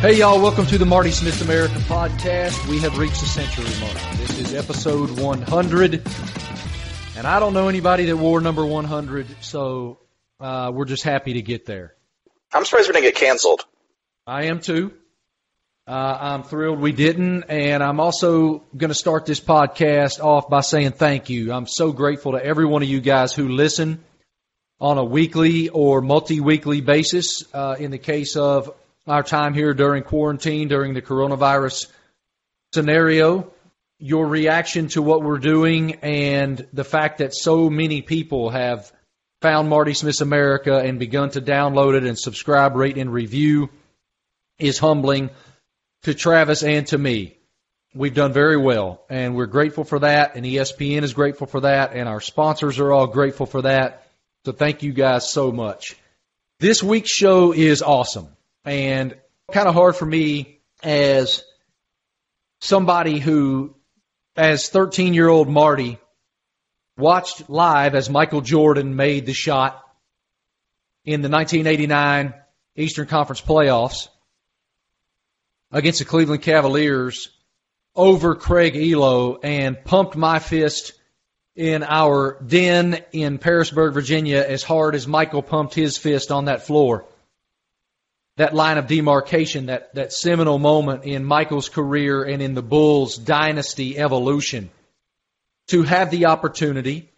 Hey, y'all, welcome to the Marty Smith America podcast. We have reached the century mark. This is episode 100. And I don't know anybody that wore number 100, so uh, we're just happy to get there. I'm surprised we didn't get canceled. I am too. Uh, I'm thrilled we didn't, and I'm also going to start this podcast off by saying thank you. I'm so grateful to every one of you guys who listen on a weekly or multi-weekly basis. Uh, in the case of our time here during quarantine, during the coronavirus scenario, your reaction to what we're doing and the fact that so many people have found Marty Smith's America and begun to download it and subscribe, rate, and review is humbling to Travis and to me. We've done very well, and we're grateful for that, and ESPN is grateful for that, and our sponsors are all grateful for that. So thank you guys so much. This week's show is awesome, and kind of hard for me as somebody who, as 13 year old Marty, watched live as Michael Jordan made the shot in the 1989 Eastern Conference playoffs against the Cleveland Cavaliers over Craig Ehlo and pumped my fist in our den in Pearisburg, Virginia, as hard as Michael pumped his fist on that floor. That line of demarcation, that, that seminal moment in Michael's career and in the Bulls' dynasty evolution. To have the opportunity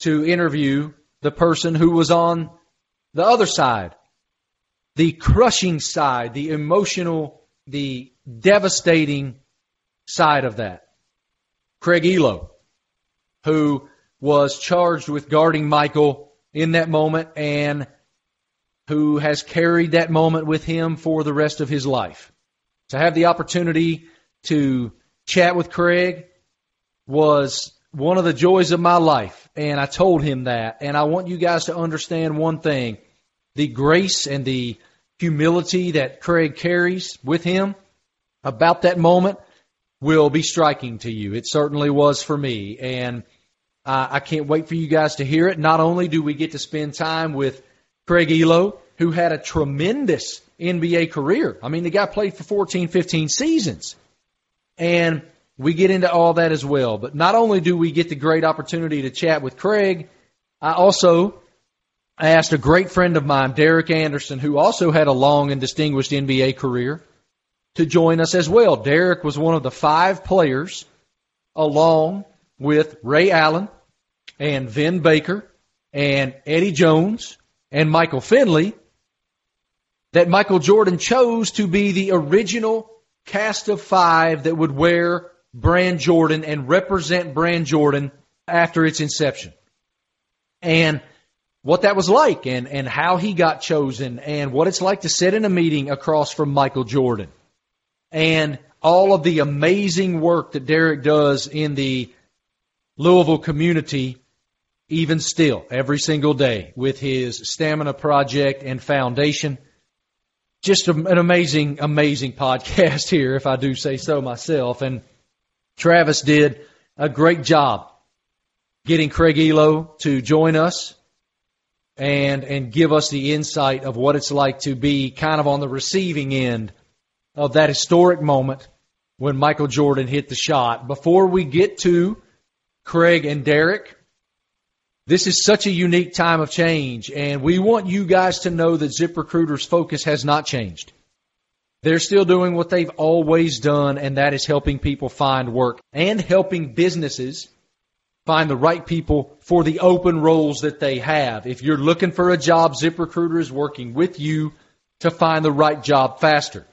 to interview the person who was on the other side, the crushing side, the emotional the devastating side of that. Craig Ehlo, who was charged with guarding Michael in that moment and who has carried that moment with him for the rest of his life. To have the opportunity to chat with Craig was one of the joys of my life. And I told him that. And I want you guys to understand one thing. The grace and the humility that Craig carries with him about that moment will be striking to you. It certainly was for me. And uh, I can't wait for you guys to hear it. Not only do we get to spend time with Craig Ehlo, who had a tremendous NBA career. I mean, the guy played for 14, 15 seasons. And we get into all that as well. But not only do we get the great opportunity to chat with Craig, I also asked a great friend of mine, Derek Anderson, who also had a long and distinguished NBA career, to join us as well. Derek was one of the five players, along with Ray Allen and Vin Baker and Eddie Jones and Michael Finley, that Michael Jordan chose to be the original cast of five that would wear brand Jordan and represent brand Jordan after its inception. And what that was like and, and how he got chosen and what it's like to sit in a meeting across from Michael Jordan and all of the amazing work that Derek does in the Louisville community even still every single day with his stamina project and foundation. Just an amazing, amazing podcast here, if I do say so myself. And Travis did a great job getting Craig Ehlo to join us and and give us the insight of what it's like to be kind of on the receiving end of that historic moment when Michael Jordan hit the shot. Before we get to Craig and Derek, this is such a unique time of change, and we want you guys to know that ZipRecruiter's focus has not changed. They're still doing what they've always done, and that is helping people find work and helping businesses find the right people for the open roles that they have. If you're looking for a job, ZipRecruiter is working with you to find the right job faster.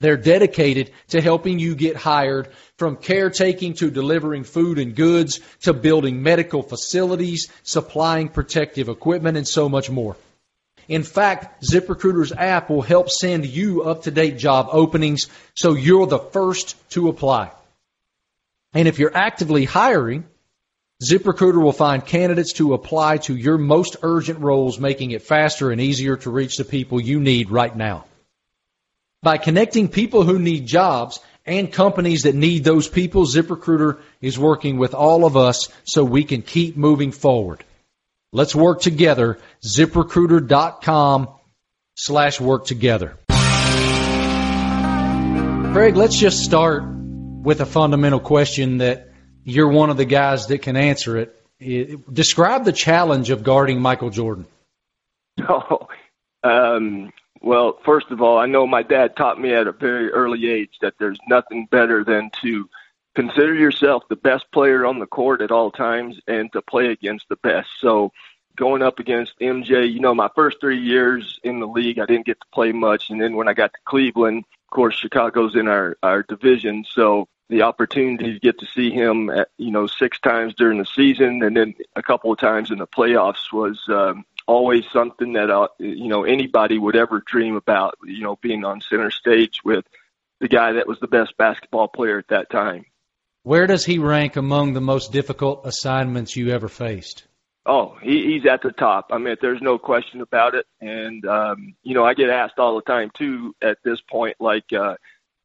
They're dedicated to helping you get hired from caretaking to delivering food and goods to building medical facilities, supplying protective equipment, and so much more. In fact, ZipRecruiter's app will help send you up to date job openings so you're the first to apply. And if you're actively hiring, ZipRecruiter will find candidates to apply to your most urgent roles, making it faster and easier to reach the people you need right now. By connecting people who need jobs and companies that need those people, ZipRecruiter is working with all of us so we can keep moving forward. Let's work together. ZipRecruiter.com slash work together. Craig, let's just start with a fundamental question that you're one of the guys that can answer it. describe the challenge of guarding Michael Jordan. Oh, um, well, first of all, I know my dad taught me at a very early age that there's nothing better than to consider yourself the best player on the court at all times and to play against the best. So going up against MJ, you know, my first three years in the league, I didn't get to play much. And then when I got to Cleveland, of course, Chicago's in our, our division. So the opportunity to get to see him at, you know, six times during the season and then a couple of times in the playoffs was um, always something that, uh, you know, anybody would ever dream about, you know, being on center stage with the guy that was the best basketball player at that time. Where does he rank among the most difficult assignments you ever faced? Oh, he, he's at the top. I mean, there's no question about it. And um, you know, I get asked all the time too at this point, like, uh,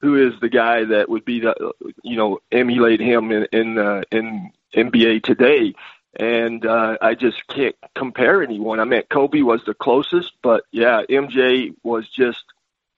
who is the guy that would be the, you know, emulate him in in, uh, in NBA today? And uh, I just can't compare anyone. I mean, Kobe was the closest, but yeah, MJ was just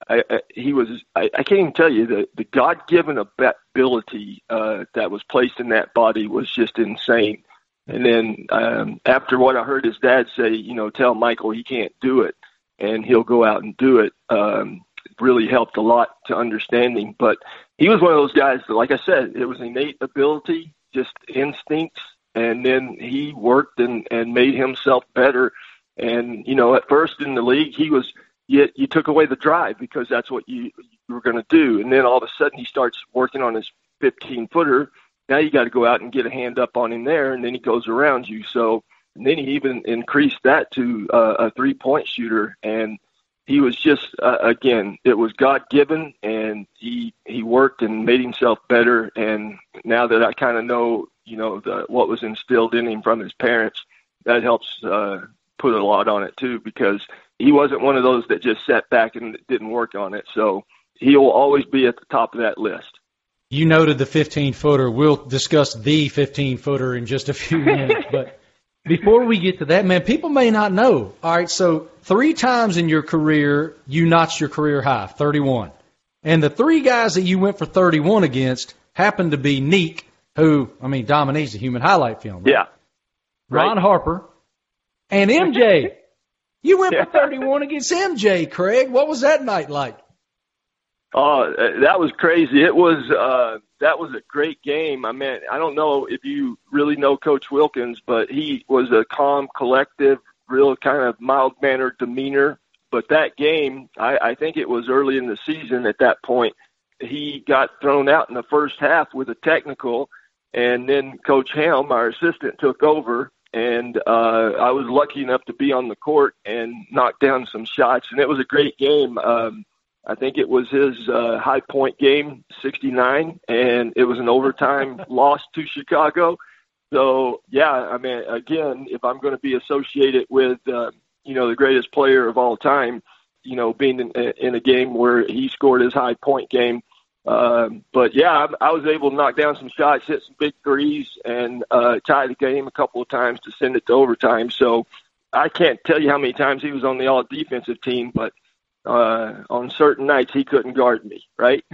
I, I, he was I, I can't even tell you the the God given ability uh, that was placed in that body was just insane. And then um, after what I heard his dad say, you know, tell Michael he can't do it, and he'll go out and do it. Um, really helped a lot to understanding. But he was one of those guys that, like I said, it was innate ability, just instincts, and then he worked and and made himself better. And you know, at first in the league, he was you, you took away the drive because that's what you, you were going to do. And then all of a sudden he starts working on his 15 footer. Now you got to go out and get a hand up on him there, and then he goes around you. So and then he even increased that to uh, a three point shooter. And he was just uh, again, it was God given, and he he worked and made himself better. And now that I kind of know, you know, the, what was instilled in him from his parents, that helps uh, put a lot on it too because he wasn't one of those that just sat back and didn't work on it. So he'll always be at the top of that list. You noted the 15 footer. We'll discuss the 15 footer in just a few minutes, but before we get to that, man, people may not know. All right, so three times in your career, you notched your career high, 31. And the three guys that you went for 31 against happened to be Neek, who, I mean, Dominique's a human highlight film. Right? Yeah. Ron right. Harper, and MJ. You went for 31 against MJ, Craig. What was that night like? Oh, that was crazy. It was uh that was a great game. I mean, I don't know if you really know Coach Wilkens, but he was a calm, collective, real kind of mild mannered demeanor. But that game, I, I think it was early in the season at that point, he got thrown out in the first half with a technical and then Coach Helm, our assistant, took over and uh, I was lucky enough to be on the court and knock down some shots, and it was a great game. Um, I think it was his uh, high point game, 69, and it was an overtime loss to Chicago. So yeah, I mean, again, if I'm going to be associated with, uh, you know, the greatest player of all time, you know, being in, in a game where he scored his high point game, um, but yeah, I, I was able to knock down some shots, hit some big threes, and uh, tie the game a couple of times to send it to overtime. So I can't tell you how many times he was on the all defensive team, but uh, on certain nights he couldn't guard me. Right?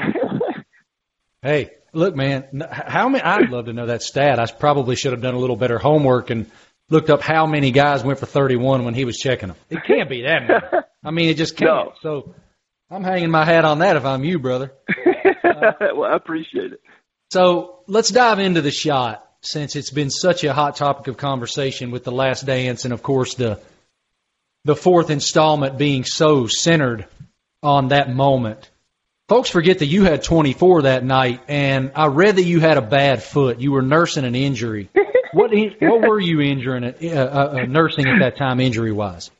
hey, look, man, how many? I'd love to know that stat. I probably should have done a little better homework and looked up how many guys went for 31 when he was checking them. It can't be that many. I mean, it just can't. No. So I'm hanging my hat on that if I'm you, brother. well, I appreciate it. So let's dive into the shot since it's been such a hot topic of conversation with the last dance and of course the the fourth installment being so centered on that moment. Folks forget that you had 24 that night, and I read that you had a bad foot. You were nursing an injury. what what were you injuring, uh, uh, uh, nursing at that time, injury wise?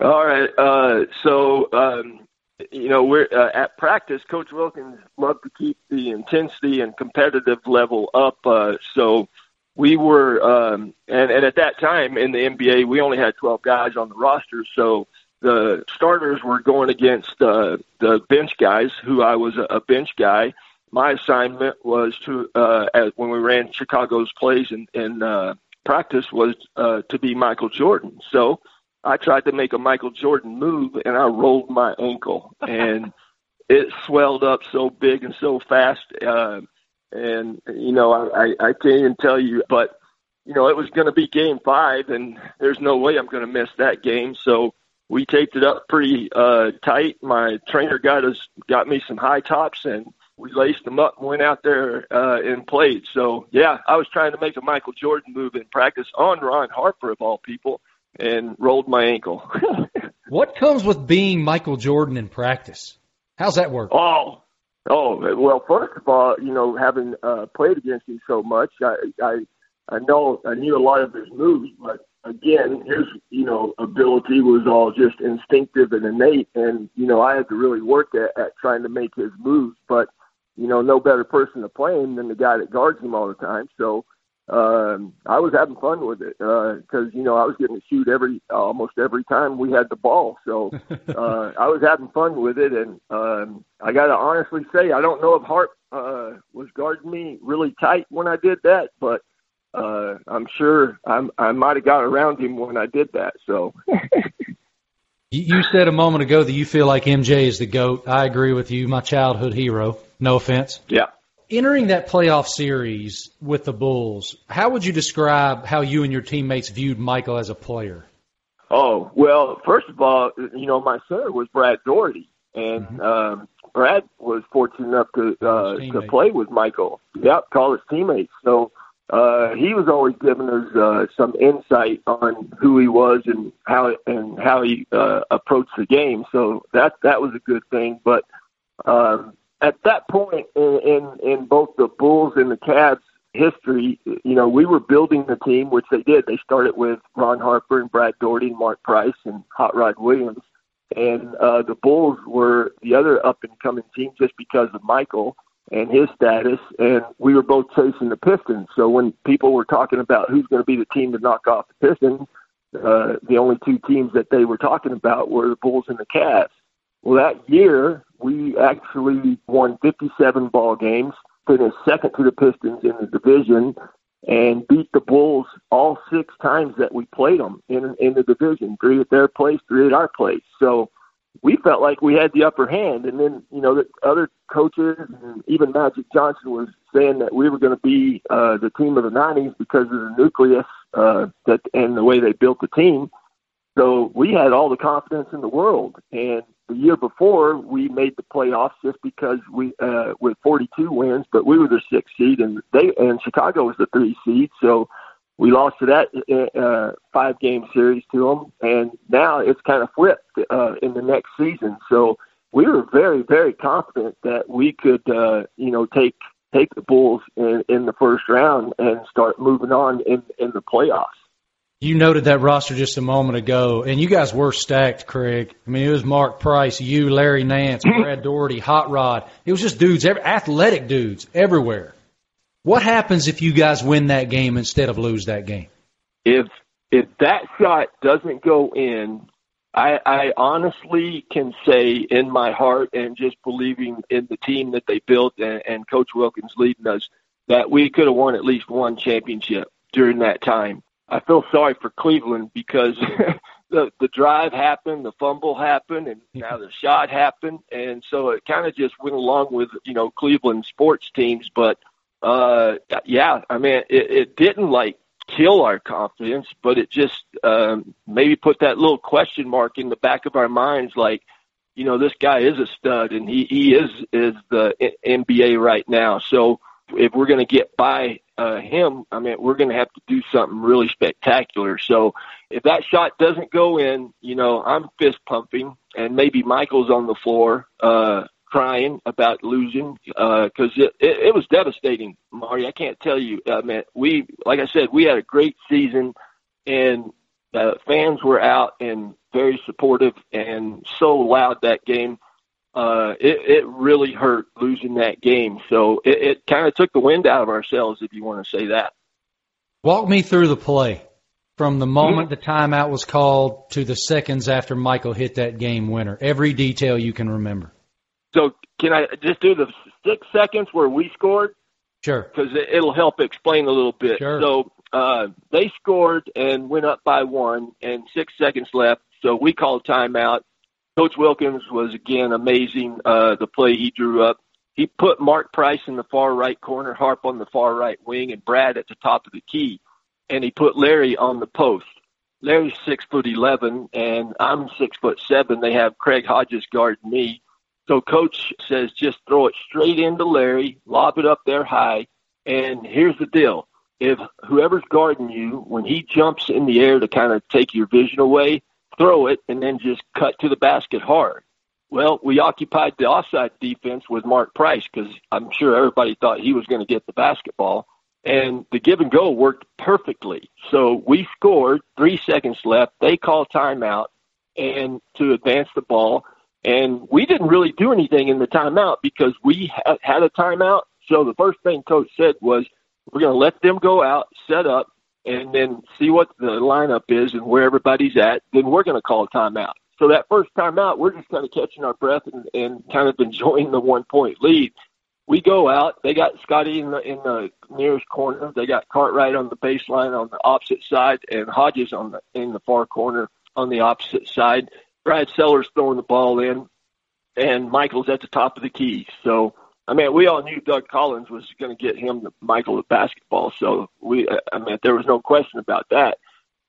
All right. Uh, so um, you know, we're uh, at practice. Coach Wilkens loved to keep the intensity and competitive level up. Uh, so we were, um, and, and at that time in the NBA, we only had 12 guys on the roster. So the starters were going against uh, the bench guys, who I was a, bench guy. My assignment was to, uh, as, when we ran Chicago's plays in, in uh, practice, was uh, to be Michael Jordan. So I tried to make a Michael Jordan move and I rolled my ankle and it swelled up so big and so fast. Uh, and you know, I, I I can't even tell you, but you know, it was going to be game five, and there's no way I'm going to miss that game. So we taped it up pretty uh, tight. My trainer got us got me some high tops, and we laced them up and went out there uh, and played. So yeah, I was trying to make a Michael Jordan move in practice on Ron Harper of all people, and rolled my ankle. what comes with being Michael Jordan in practice? How's that work? Oh, oh well. First of all, you know, having uh, played against him so much, I, I I know I knew a lot of his moves, but again, his you know ability was all just instinctive and innate, and you know I had to really work at, at trying to make his moves. But you know, no better person to play him than the guy that guards him all the time. So um, I was having fun with it because uh, you know I was getting to shoot every almost every time we had the ball. So uh, I was having fun with it, and um, I got to honestly say I don't know if Harp uh, was guarding me really tight when I did that, but uh, I'm sure I'm, I might have got around him when I did that. So. you said a moment ago that you feel like MJ is the GOAT. I agree with you. My childhood hero. No offense. Yeah. Entering that playoff series with the Bulls, how would you describe how you and your teammates viewed Michael as a player? Oh, well, first of all, you know, my center was Brad Daugherty. And mm-hmm. um, Brad was fortunate enough to uh, to play with Michael. Yep, call his teammates. So uh, he was always giving us uh, some insight on who he was and how and how he uh, approached the game. So that that was a good thing. But um, at that point in, in in both the Bulls and the Cavs history, you know, we were building the team, which they did. They started with Ron Harper and Brad Daugherty and Mark Price and Hot Rod Williams. And uh, the Bulls were the other up and coming team just because of Michael and his status, and we were both chasing the Pistons. So when people were talking about who's going to be the team to knock off the Pistons, uh, the only two teams that they were talking about were the Bulls and the Cavs. Well, that year we actually won 57 ball games, finished second to the Pistons in the division, and beat the Bulls all six times that we played them in in the division. Three at their place, three at our place. So we felt like we had the upper hand. And then, you know, the other coaches and even Magic Johnson was saying that we were going to be uh, the team of the 90s because of the nucleus uh, that and the way they built the team. So we had all the confidence in the world. And the year before, we made the playoffs just because we uh, with 42 wins, but we were the sixth seed, and they and Chicago was the three seed. So we lost to that uh, five game series to them, and now it's kind of flipped uh, in the next season. So we were very, very confident that we could, uh, you know, take take the Bulls in, in the first round and start moving on in, in the playoffs. You noted that roster just a moment ago, and you guys were stacked, Craig. I mean, it was Mark Price, you, Larry Nance, Brad Daugherty, Hot Rod. It was just dudes, athletic dudes everywhere. What happens if you guys win that game instead of lose that game? If if that shot doesn't go in, I, I honestly can say in my heart and just believing in the team that they built and, and Coach Wilkens leading us that we could have won at least one championship during that time. I feel sorry for Cleveland because the the drive happened, the fumble happened, and now the shot happened, and so it kind of just went along with you know Cleveland sports teams, but uh, yeah, I mean, it, it didn't like kill our confidence, but it just um, maybe put that little question mark in the back of our minds, like, you know, this guy is a stud, and he he is is the NBA right now. So if we're going to get by uh, him, I mean, we're going to have to do something really spectacular. So if that shot doesn't go in, you know, I'm fist pumping, and maybe Michael's on the floor. Uh, crying about losing because uh, it, it, it was devastating, Marty. I can't tell you. I mean, we like I said, we had a great season, and uh, fans were out and very supportive and so loud that game. Uh, it, it really hurt losing that game. So it, it kind of took the wind out of ourselves, if you want to say that. Walk me through the play from the moment mm-hmm. the timeout was called to the seconds after Michael hit that game winner. Every detail you can remember. So can I just do the six seconds where we scored? Sure. Because it'll help explain a little bit. Sure. So uh, they scored and went up by one, and six seconds left. So we called timeout, Coach Wilkens was again amazing. Uh, the play he drew up. He put Mark Price in the far right corner, Harp on the far right wing, and Brad at the top of the key. And he put Larry on the post. Larry's six foot eleven, and I'm six foot seven. They have Craig Hodges guarding me. So coach says just throw it straight into Larry, lob it up there high, and here's the deal. If whoever's guarding you, when he jumps in the air to kind of take your vision away, throw it and then just cut to the basket hard. Well, we occupied the offside defense with Mark Price because I'm sure everybody thought he was going to get the basketball. And the give and go worked perfectly. So we scored three seconds left. They call timeout and to advance the ball. And we didn't really do anything in the timeout because we had a timeout. So the first thing coach said was, we're going to let them go out, set up, and then see what the lineup is and where everybody's at. Then we're going to call a timeout. So that first timeout, we're just kind of catching our breath and, and kind of enjoying the one point lead. We go out. They got Scottie in the in the nearest corner. They got Cartwright on the baseline on the opposite side, and Hodges on the in the far corner on the opposite side. Brad Sellers throwing the ball in, and Michael's at the top of the key. So I mean, we all knew Doug Collins was going to get him Michael the basketball. So we, I mean, there was no question about that.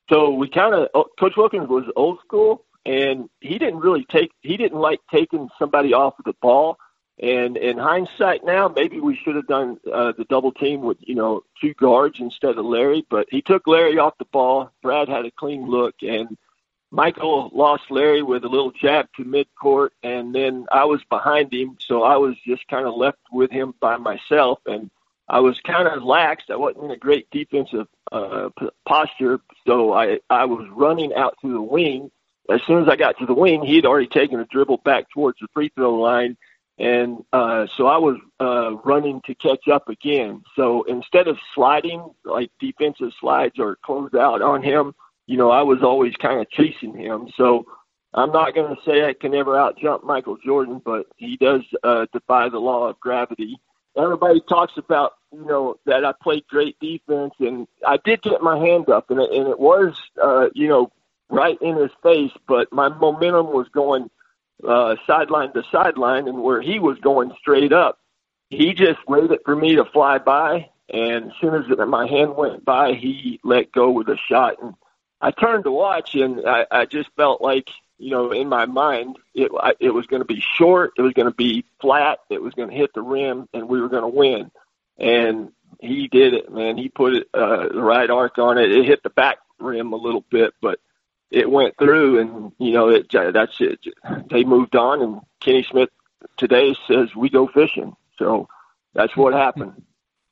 So we kind of, Coach Wilkens was old school, and he didn't really take, he didn't like taking somebody off of the ball. And in hindsight now, maybe we should have done uh, the double team with, you know, two guards instead of Larry. But he took Larry off the ball. Brad had a clean look, and Michael lost Larry with a little jab to midcourt, and then I was behind him, so I was just kind of left with him by myself, and I was kind of lax. I wasn't in a great defensive uh, posture, so I I was running out to the wing. As soon as I got to the wing, he had already taken a dribble back towards the free throw line, and uh, so I was uh, running to catch up again. So instead of sliding like defensive slides or close out on him, you know, I was always kind of chasing him. So I'm not going to say I can ever out jump Michael Jordan, but he does uh, defy the law of gravity. Everybody talks about, you know, that I played great defense, and I did get my hand up, and it, and it was, uh, you know, right in his face, but my momentum was going uh, sideline to sideline, and where he was going straight up, he just waited for me to fly by, and as soon as my hand went by, he let go with a shot, and I turned to watch, and I, I just felt like you know in my mind it I, it was going to be short, it was going to be flat, it was going to hit the rim, and we were going to win. And he did it, man. He put it uh, the right arc on it. It hit the back rim a little bit, but it went through, and you know it. That's it. They moved on, and Kenny Smith today says we go fishing. So that's what happened.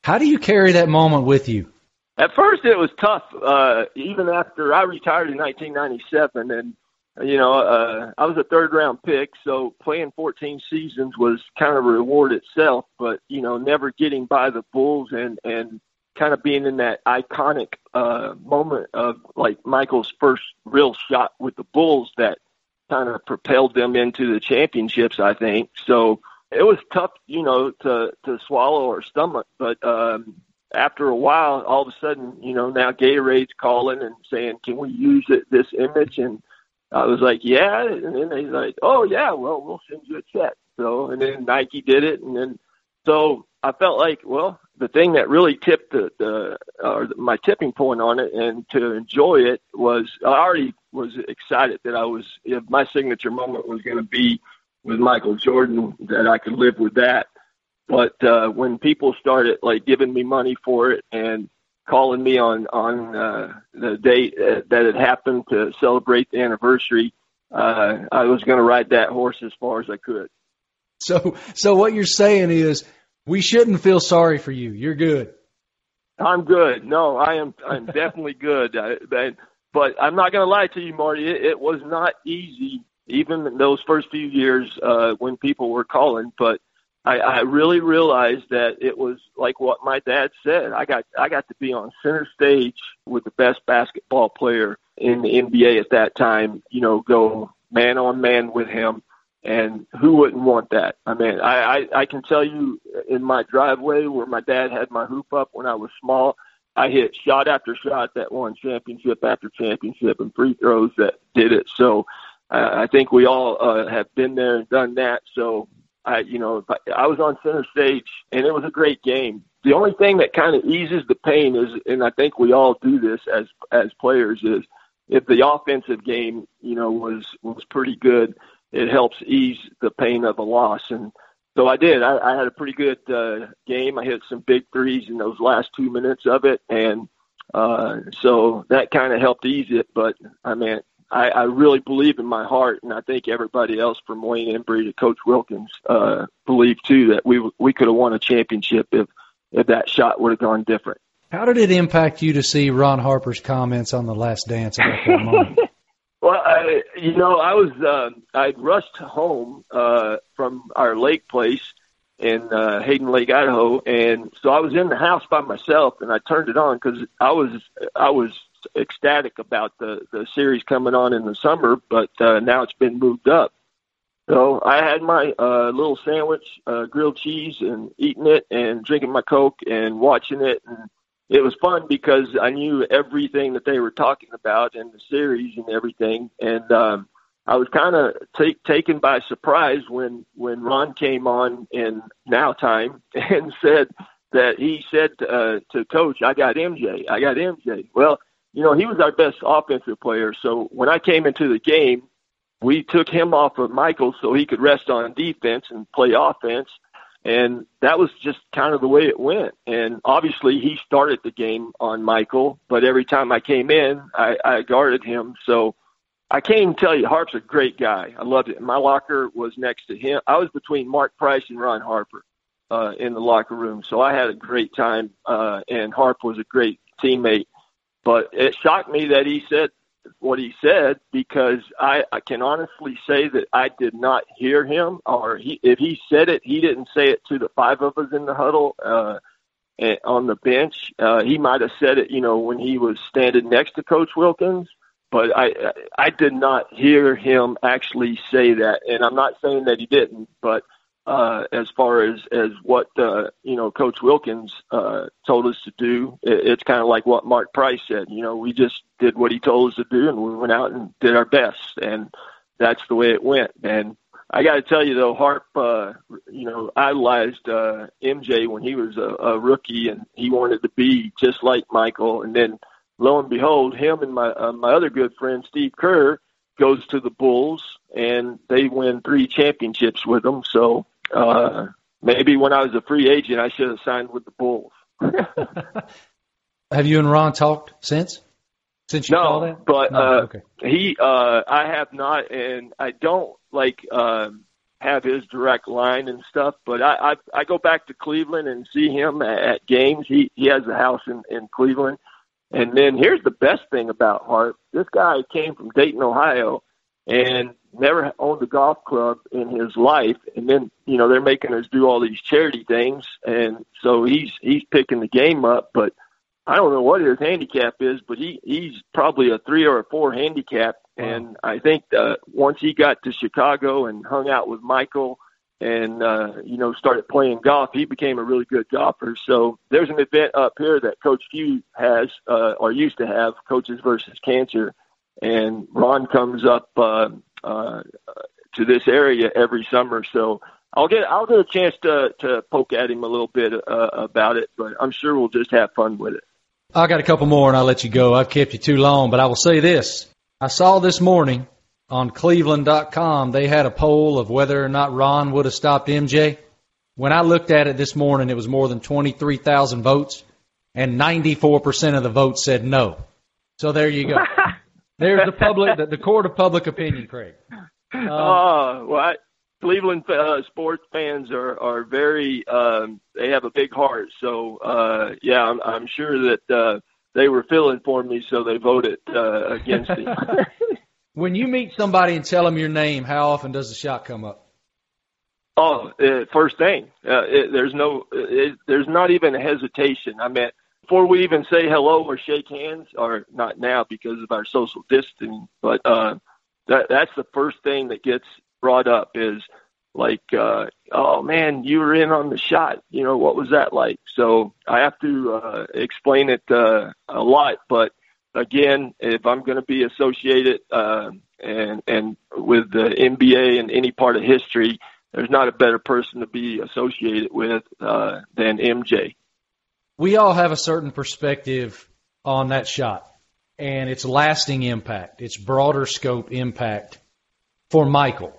How do you carry that moment with you? At first, it was tough. Uh, even after I retired in 1997, and you know, uh, I was a third round pick, so playing 14 seasons was kind of a reward itself. But you know, never getting by the Bulls and and kind of being in that iconic uh, moment of like Michael's first real shot with the Bulls that kind of propelled them into the championships. I think so. It was tough, you know, to to swallow or stomach, but um, after a while, all of a sudden, you know, now Gatorade's calling and saying, "Can we use it, this image?" And I was like, "Yeah." And then they like, "Oh yeah, well, we'll send you a check." So, and then Nike did it, and then so I felt like, well, the thing that really tipped the, the or my tipping point on it, and to enjoy it was I already was excited that I was if my signature moment was going to be with Michael Jordan, that I could live with that but uh, when people started like giving me money for it and calling me on on uh, the date uh, that it happened to celebrate the anniversary, uh, I was going to ride that horse as far as I could. So, so what you're saying is we shouldn't feel sorry for you. You're good. I'm good. No, I am. I'm definitely good. I, but, but I'm not going to lie to you, Marty. It, it was not easy, even those first few years uh, when people were calling. But I, I really realized that it was like what my dad said. I got I got to be on center stage with the best basketball player in the NBA at that time. You know, go man on man with him, and who wouldn't want that? I mean, I, I I can tell you in my driveway where my dad had my hoop up when I was small. I hit shot after shot that won championship after championship and free throws that did it. So I, I think we all uh, have been there and done that. So I, you know, I, was on center stage, and it was a great game. The only thing that kind of eases the pain is, and I think we all do this as as players, is if the offensive game, you know, was was pretty good, it helps ease the pain of a loss. And so I did. I, I had a pretty good uh, game. I hit some big threes in those last two minutes of it, and uh, so that kind of helped ease it. But I mean, I, I really believe in my heart, and I think everybody else from Wayne Embry to Coach Wilkens uh, believe too that we we could have won a championship if if that shot would have gone different. How did it impact you to see Ron Harper's comments on the Last Dance about that moment? well, I, you know, I was uh, I'd rushed home uh, from our lake place in uh, Hayden Lake, Idaho, and so I was in the house by myself, and I turned it on because I was I was ecstatic about the the series coming on in the summer, but uh, now it's been moved up. So I had my uh, little sandwich, uh, grilled cheese, and eating it, and drinking my coke, and watching it, and it was fun because I knew everything that they were talking about in the series and everything, and um, I was kind of take, taken by surprise when when Ron came on in Now Time and said that he said uh, to Coach, "I got MJ, I got MJ." Well, you know, he was our best offensive player. So when I came into the game, we took him off of Michael so he could rest on defense and play offense. And that was just kind of the way it went. And obviously he started the game on Michael, but every time I came in, I, I guarded him. So I can't even tell you, Harp's a great guy. I loved it. My locker was next to him. I was between Mark Price and Ron Harper uh, in the locker room. So I had a great time. Uh, and Harp was a great teammate. But it shocked me that he said what he said because I, I can honestly say that I did not hear him, or he, if he said it, he didn't say it to the five of us in the huddle uh, on the bench. Uh, he might have said it, you know, when he was standing next to Coach Wilkens. But I I did not hear him actually say that, and I'm not saying that he didn't, but uh, as far as as what uh, you know Coach Wilkens uh, told us to do. It, it's kind of like what Mark Price said. You know, we just did what he told us to do, and we went out and did our best, and that's the way it went. And I got to tell you though, Harp, uh, you know, idolized uh, MJ when he was a, a rookie, and he wanted to be just like Michael. And then, lo and behold, him and my uh, my other good friend Steve Kerr goes to the Bulls, and they win three championships with them. So uh, maybe when I was a free agent, I should have signed with the Bulls. have you and Ron talked since? Since you no, that? but no, uh, okay. he, uh, I have not, and I don't like um, have his direct line and stuff. But I, I, I go back to Cleveland and see him at, at games. He, he has a house in, in Cleveland. And then here's the best thing about Harp. This guy came from Dayton, Ohio, and never owned a golf club in his life. And then you know they're making us do all these charity things. And so he's he's picking the game up but I don't know what his handicap is but he he's probably a 3 or a 4 handicap. And I think uh once he got to Chicago and hung out with Michael and uh you know started playing golf he became a really good golfer. So there's an event up here that coach Few has uh or used to have coaches versus cancer. And Ron comes up uh, uh, to this area every summer. So I'll get I'll get a chance to to poke at him a little bit uh, about it, but I'm sure we'll just have fun with it. I got a couple more and I'll let you go. I've kept you too long, but I will say this. I saw this morning on cleveland.com they had a poll of whether or not Ron would have stopped MJ. When I looked at it this morning, it was more than 23,000 votes and 94% of the votes said no. So there you go. There's the public, the, the court of public opinion, Craig. Um, oh, well, I, Cleveland uh, sports fans are are very um, they have a big heart. So uh, yeah, I'm, I'm sure that uh, they were feeling for me, so they voted uh, against me. when you meet somebody and tell them your name, how often does the shot come up? Oh, uh, first thing. Uh, it, there's no, it, there's not even a hesitation. I mean, before we even say hello or shake hands, or not now because of our social distancing, but uh, that that's the first thing that gets brought up is like, uh, oh man, you were in on the shot. You know, what was that like? So I have to uh, explain it uh, a lot, but again, if I'm going to be associated uh, and and with the NBA and any part of history, there's not a better person to be associated with uh, than MJ. We all have a certain perspective on that shot and its lasting impact, its broader scope impact for Michael.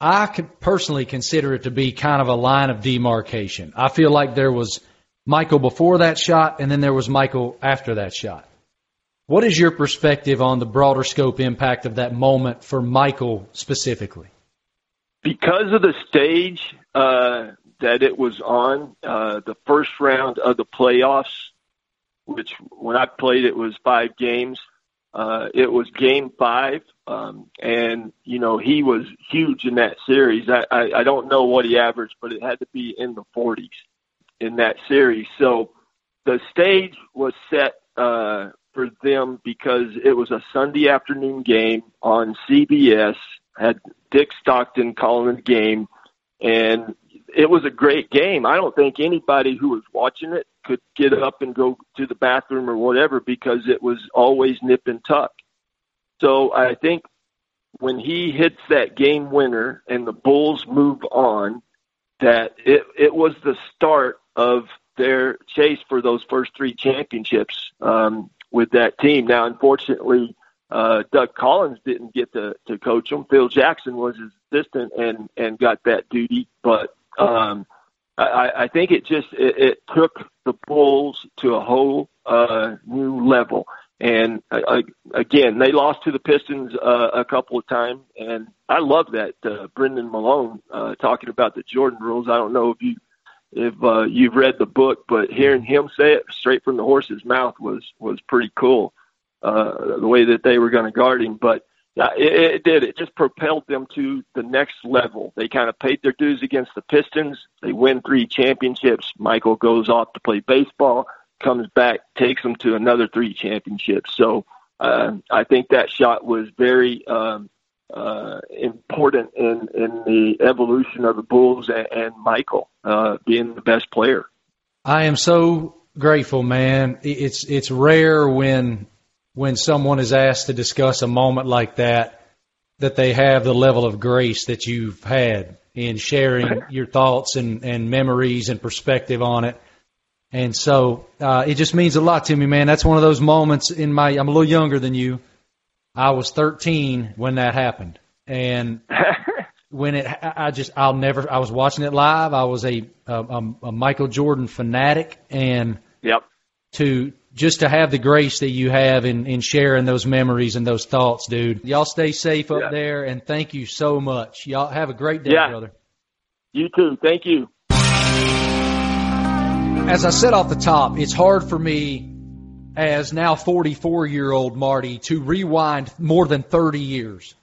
I could personally consider it to be kind of a line of demarcation. I feel like there was Michael before that shot and then there was Michael after that shot. What is your perspective on the broader scope impact of that moment for Michael specifically? Because of the stage uh, that it was on, uh, the first round of the playoffs, which when I played it was five games. Uh, it was game five, um, and you know he was huge in that series. I, I, I don't know what he averaged, but it had to be in the 40s in that series. So the stage was set uh, for them because it was a Sunday afternoon game on CBS. Had Dick Stockton calling the game, and it was a great game. I don't think anybody who was watching it could get up and go to the bathroom or whatever because it was always nip and tuck. So I think when he hits that game winner and the Bulls move on, that it it was the start of their chase for those first three championships um, with that team. Now, unfortunately, uh, Doug Collins didn't get to, to coach them. Phil Jackson was his assistant and and got that duty, but um, I, I think it just it, it took the Bulls to a whole uh, new level. And uh, again, they lost to the Pistons uh, a couple of times, and I love that uh, Brendan Malone uh, talking about the Jordan rules. I don't know if you if uh, you've read the book, but hearing him say it straight from the horse's mouth was was pretty cool. Uh, the way that they were going to guard him, but it, it did. It just propelled them to the next level. They kind of paid their dues against the Pistons. They win three championships. Michael goes off to play baseball, comes back, takes them to another three championships. So uh, I think that shot was very um, uh, important in in the evolution of the Bulls and, and Michael uh, being the best player. I am so grateful, man. It's it's rare when when someone is asked to discuss a moment like that, that they have the level of grace that you've had in sharing your thoughts and, and memories and perspective on it. And so uh, it just means a lot to me, man. That's one of those moments in my. I'm a little younger than you. I was 13 when that happened, and when it, I just, I'll never. I was watching it live. I was a a, a Michael Jordan fanatic, and yep. To just to have the grace that you have in, in sharing those memories and those thoughts, dude. Y'all stay safe up yeah. there, and thank you so much. Y'all have a great day, yeah. brother. You too. Thank you. As I said off the top, it's hard for me as now 44 year old Marty to rewind more than 30 years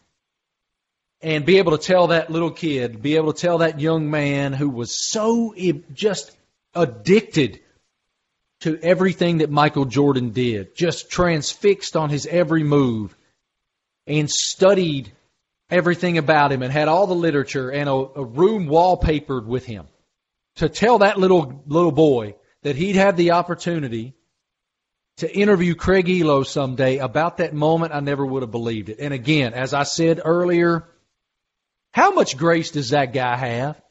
and be able to tell that little kid, be able to tell that young man who was so just addicted to everything that Michael Jordan did, just transfixed on his every move and studied everything about him and had all the literature and a, a room wallpapered with him. To tell that little little boy that he'd have the opportunity to interview Craig Ehlo someday about that moment, I never would have believed it. And again, as I said earlier, how much grace does that guy have?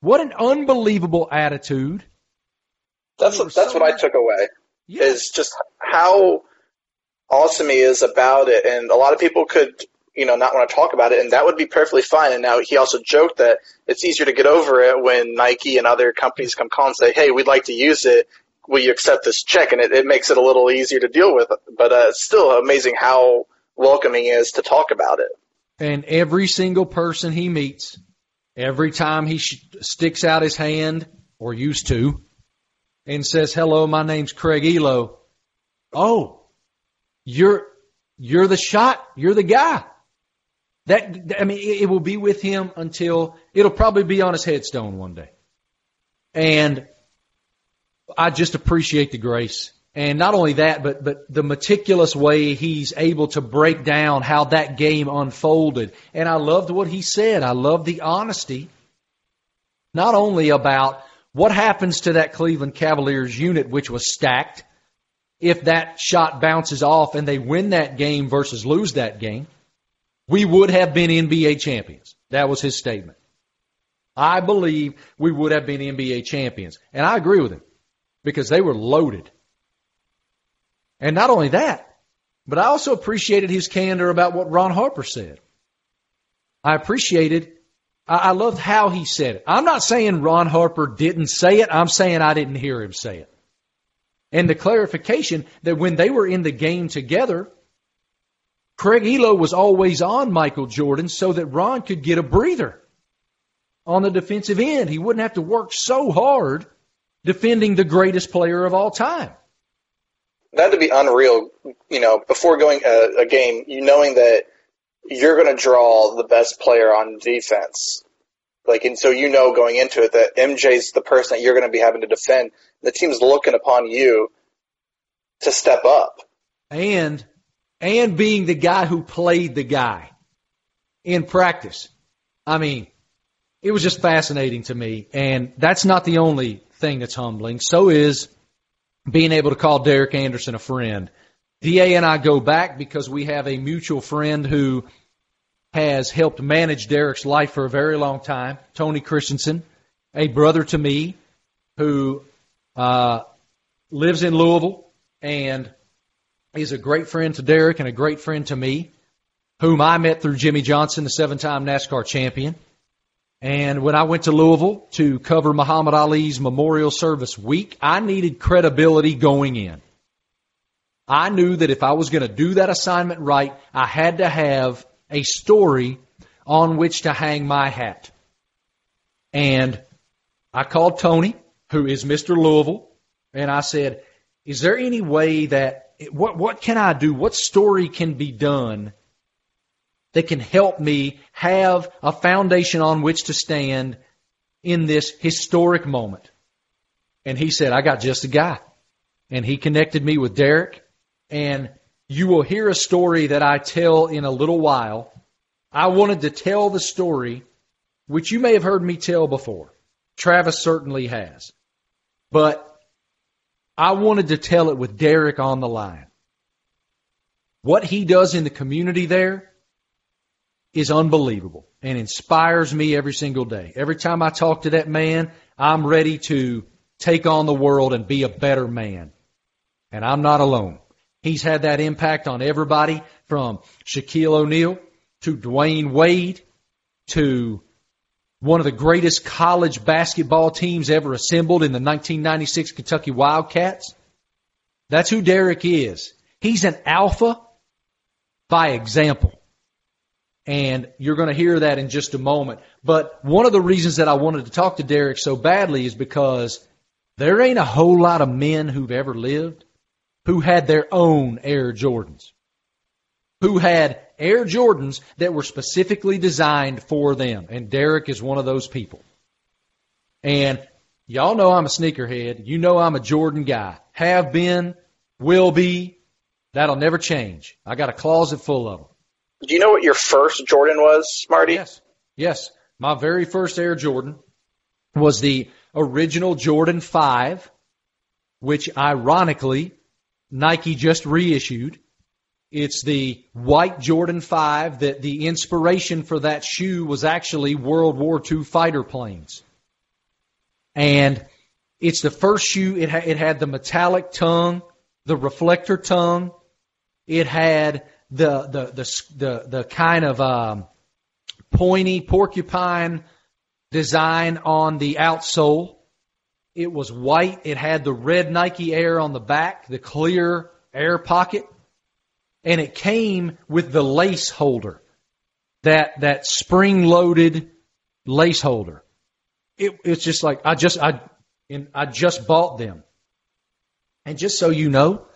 What an unbelievable attitude. That's what, that's what I took away. Yeah. Is just how awesome he is about it, and a lot of people could you know not want to talk about it, and that would be perfectly fine. And now he also joked that it's easier to get over it when Nike and other companies come call and say, "Hey, we'd like to use it. Will you accept this check?" And it, it makes it a little easier to deal with. But uh, it's still amazing how welcoming is to talk about it. And every single person he meets, every time he sh- sticks out his hand or used to, and says, "Hello, my name's Craig Ehlo." Oh, you're you're the shot. You're the guy. That I mean, it, it will be with him until it'll probably be on his headstone one day. And I just appreciate the grace. And not only that, but, but the meticulous way he's able to break down how that game unfolded. And I loved what he said. I loved the honesty, not only about what happens to that Cleveland Cavaliers unit, which was stacked, if that shot bounces off and they win that game versus lose that game? we would have been NBA champions. That was his statement. I believe we would have been NBA champions. And I agree with him because they were loaded. And not only that, but I also appreciated his candor about what Ron Harper said. I appreciated, I, loved how he said it. I'm not saying Ron Harper didn't say it. I'm saying I didn't hear him say it. And the clarification that when they were in the game together, Craig Ehlo was always on Michael Jordan so that Ron could get a breather on the defensive end. He wouldn't have to work so hard defending the greatest player of all time that would be unreal. You know, before going a, a game, you knowing that you're going to draw the best player on defense. Like, and so you know going into it that MJ's the person that you're going to be having to defend. The team's looking upon you to step up. And, and being the guy who played the guy in practice. I mean, it was just fascinating to me. And that's not the only thing that's humbling. So is being able to call Derek Anderson a friend. DA and I go back because we have a mutual friend who has helped manage Derek's life for a very long time, Tony Christensen, a brother to me who uh, lives in Louisville and is a great friend to Derek and a great friend to me, whom I met through Jimmie Johnson, the seven time NASCAR champion. And when I went to Louisville to cover Muhammad Ali's memorial service week, I needed credibility going in. I knew that if I was going to do that assignment right, I had to have a story on which to hang my hat. And I called Tony, who is Mr. Louisville, and I said, is there any way that, what, what can I do? What story can be done that can help me have a foundation on which to stand in this historic moment. And he said, I got just a guy. And he connected me with Derek. And you will hear a story that I tell in a little while. I wanted to tell the story, which you may have heard me tell before. Travis certainly has. But I wanted to tell it with Derek on the line. What he does in the community there is unbelievable and inspires me every single day. Every time I talk to that man, I'm ready to take on the world and be a better man. And I'm not alone. He's had that impact on everybody from Shaquille O'Neal to Dwyane Wade to one of the greatest college basketball teams ever assembled in the 1996 Kentucky Wildcats. That's who Derek is. He's an alpha by example. And you're going to hear that in just a moment. But one of the reasons that I wanted to talk to Derek so badly is because there ain't a whole lot of men who've ever lived who had their own Air Jordans, who had Air Jordans that were specifically designed for them. And Derek is one of those people. And y'all know I'm a sneakerhead. You know I'm a Jordan guy. Have been, will be. That'll never change. I got a closet full of them. Do you know what your first Jordan was, Marty? Yes. Yes. My very first Air Jordan was the original Jordan 5, which ironically Nike just reissued. It's the white Jordan 5 that the inspiration for that shoe was actually World War II fighter planes. And it's the first shoe, it, ha- it had the metallic tongue, the reflector tongue. It had the the the the, the kind of um, pointy porcupine design on the outsole. It was white. It had the red Nike Air on the back, the clear air pocket, and it came with the lace holder, that that spring loaded lace holder. It, it's just like I just I and I just bought them. And just so you know,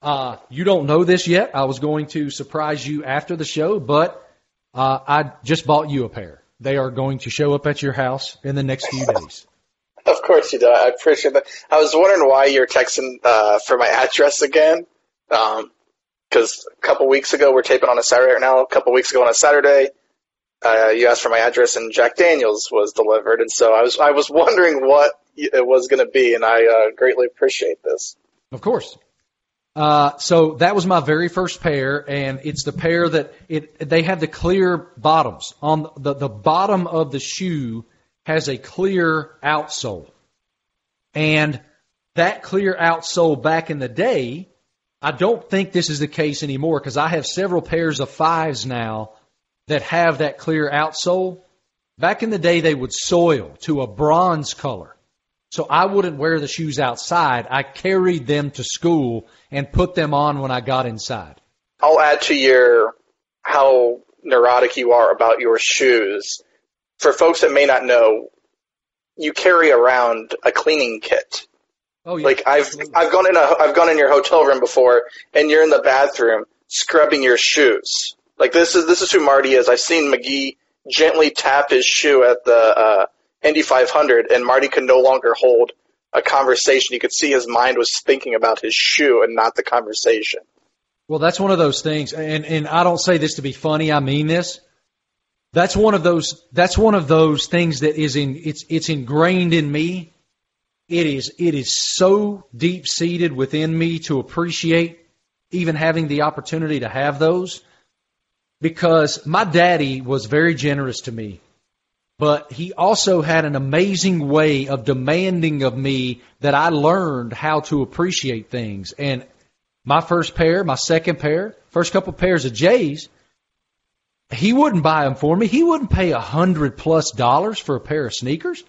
uh, you don't know this yet. I was going to surprise you after the show, but uh, I just bought you a pair. They are going to show up at your house in the next few days. Of course you do. I appreciate that. I was wondering why you're texting uh, for my address again. Because um, a couple weeks ago, we're taping on a Saturday right now. A couple weeks ago on a Saturday, uh, you asked for my address, and Jack Daniels was delivered. And so I was I was wondering what it was going to be, and I uh, greatly appreciate this. Of course. Uh, so that was my very first pair, and it's the pair that it they have the clear bottoms on the the bottom of the shoe has a clear outsole, and that clear outsole back in the day, I don't think this is the case anymore because I have several pairs of fives now that have that clear outsole. Back in the day, they would soil to a bronze color. So I wouldn't wear the shoes outside. I carried them to school and put them on when I got inside. I'll add to your how neurotic you are about your shoes. For folks that may not know, you carry around a cleaning kit. Oh, yeah, like I've absolutely. I've gone in a I've gone in your hotel room before, and you're in the bathroom scrubbing your shoes. Like this is this is who Marty is. I've seen McGee gently tap his shoe at the uh, Indy 500, and Marty could no longer hold a conversation. You could see his mind was thinking about his shoe and not the conversation. Well, that's one of those things, and and I don't say this to be funny. I mean this. That's one of those. That's one of those things that is in. It's it's ingrained in me it is, it is so deep seated within me to appreciate even having the opportunity to have those because my daddy was very generous to me, but he also had an amazing way of demanding of me that I learned how to appreciate things. And my first pair, my second pair, first couple pairs of J's, he wouldn't buy them for me. He wouldn't pay a hundred plus dollars for a pair of sneakers.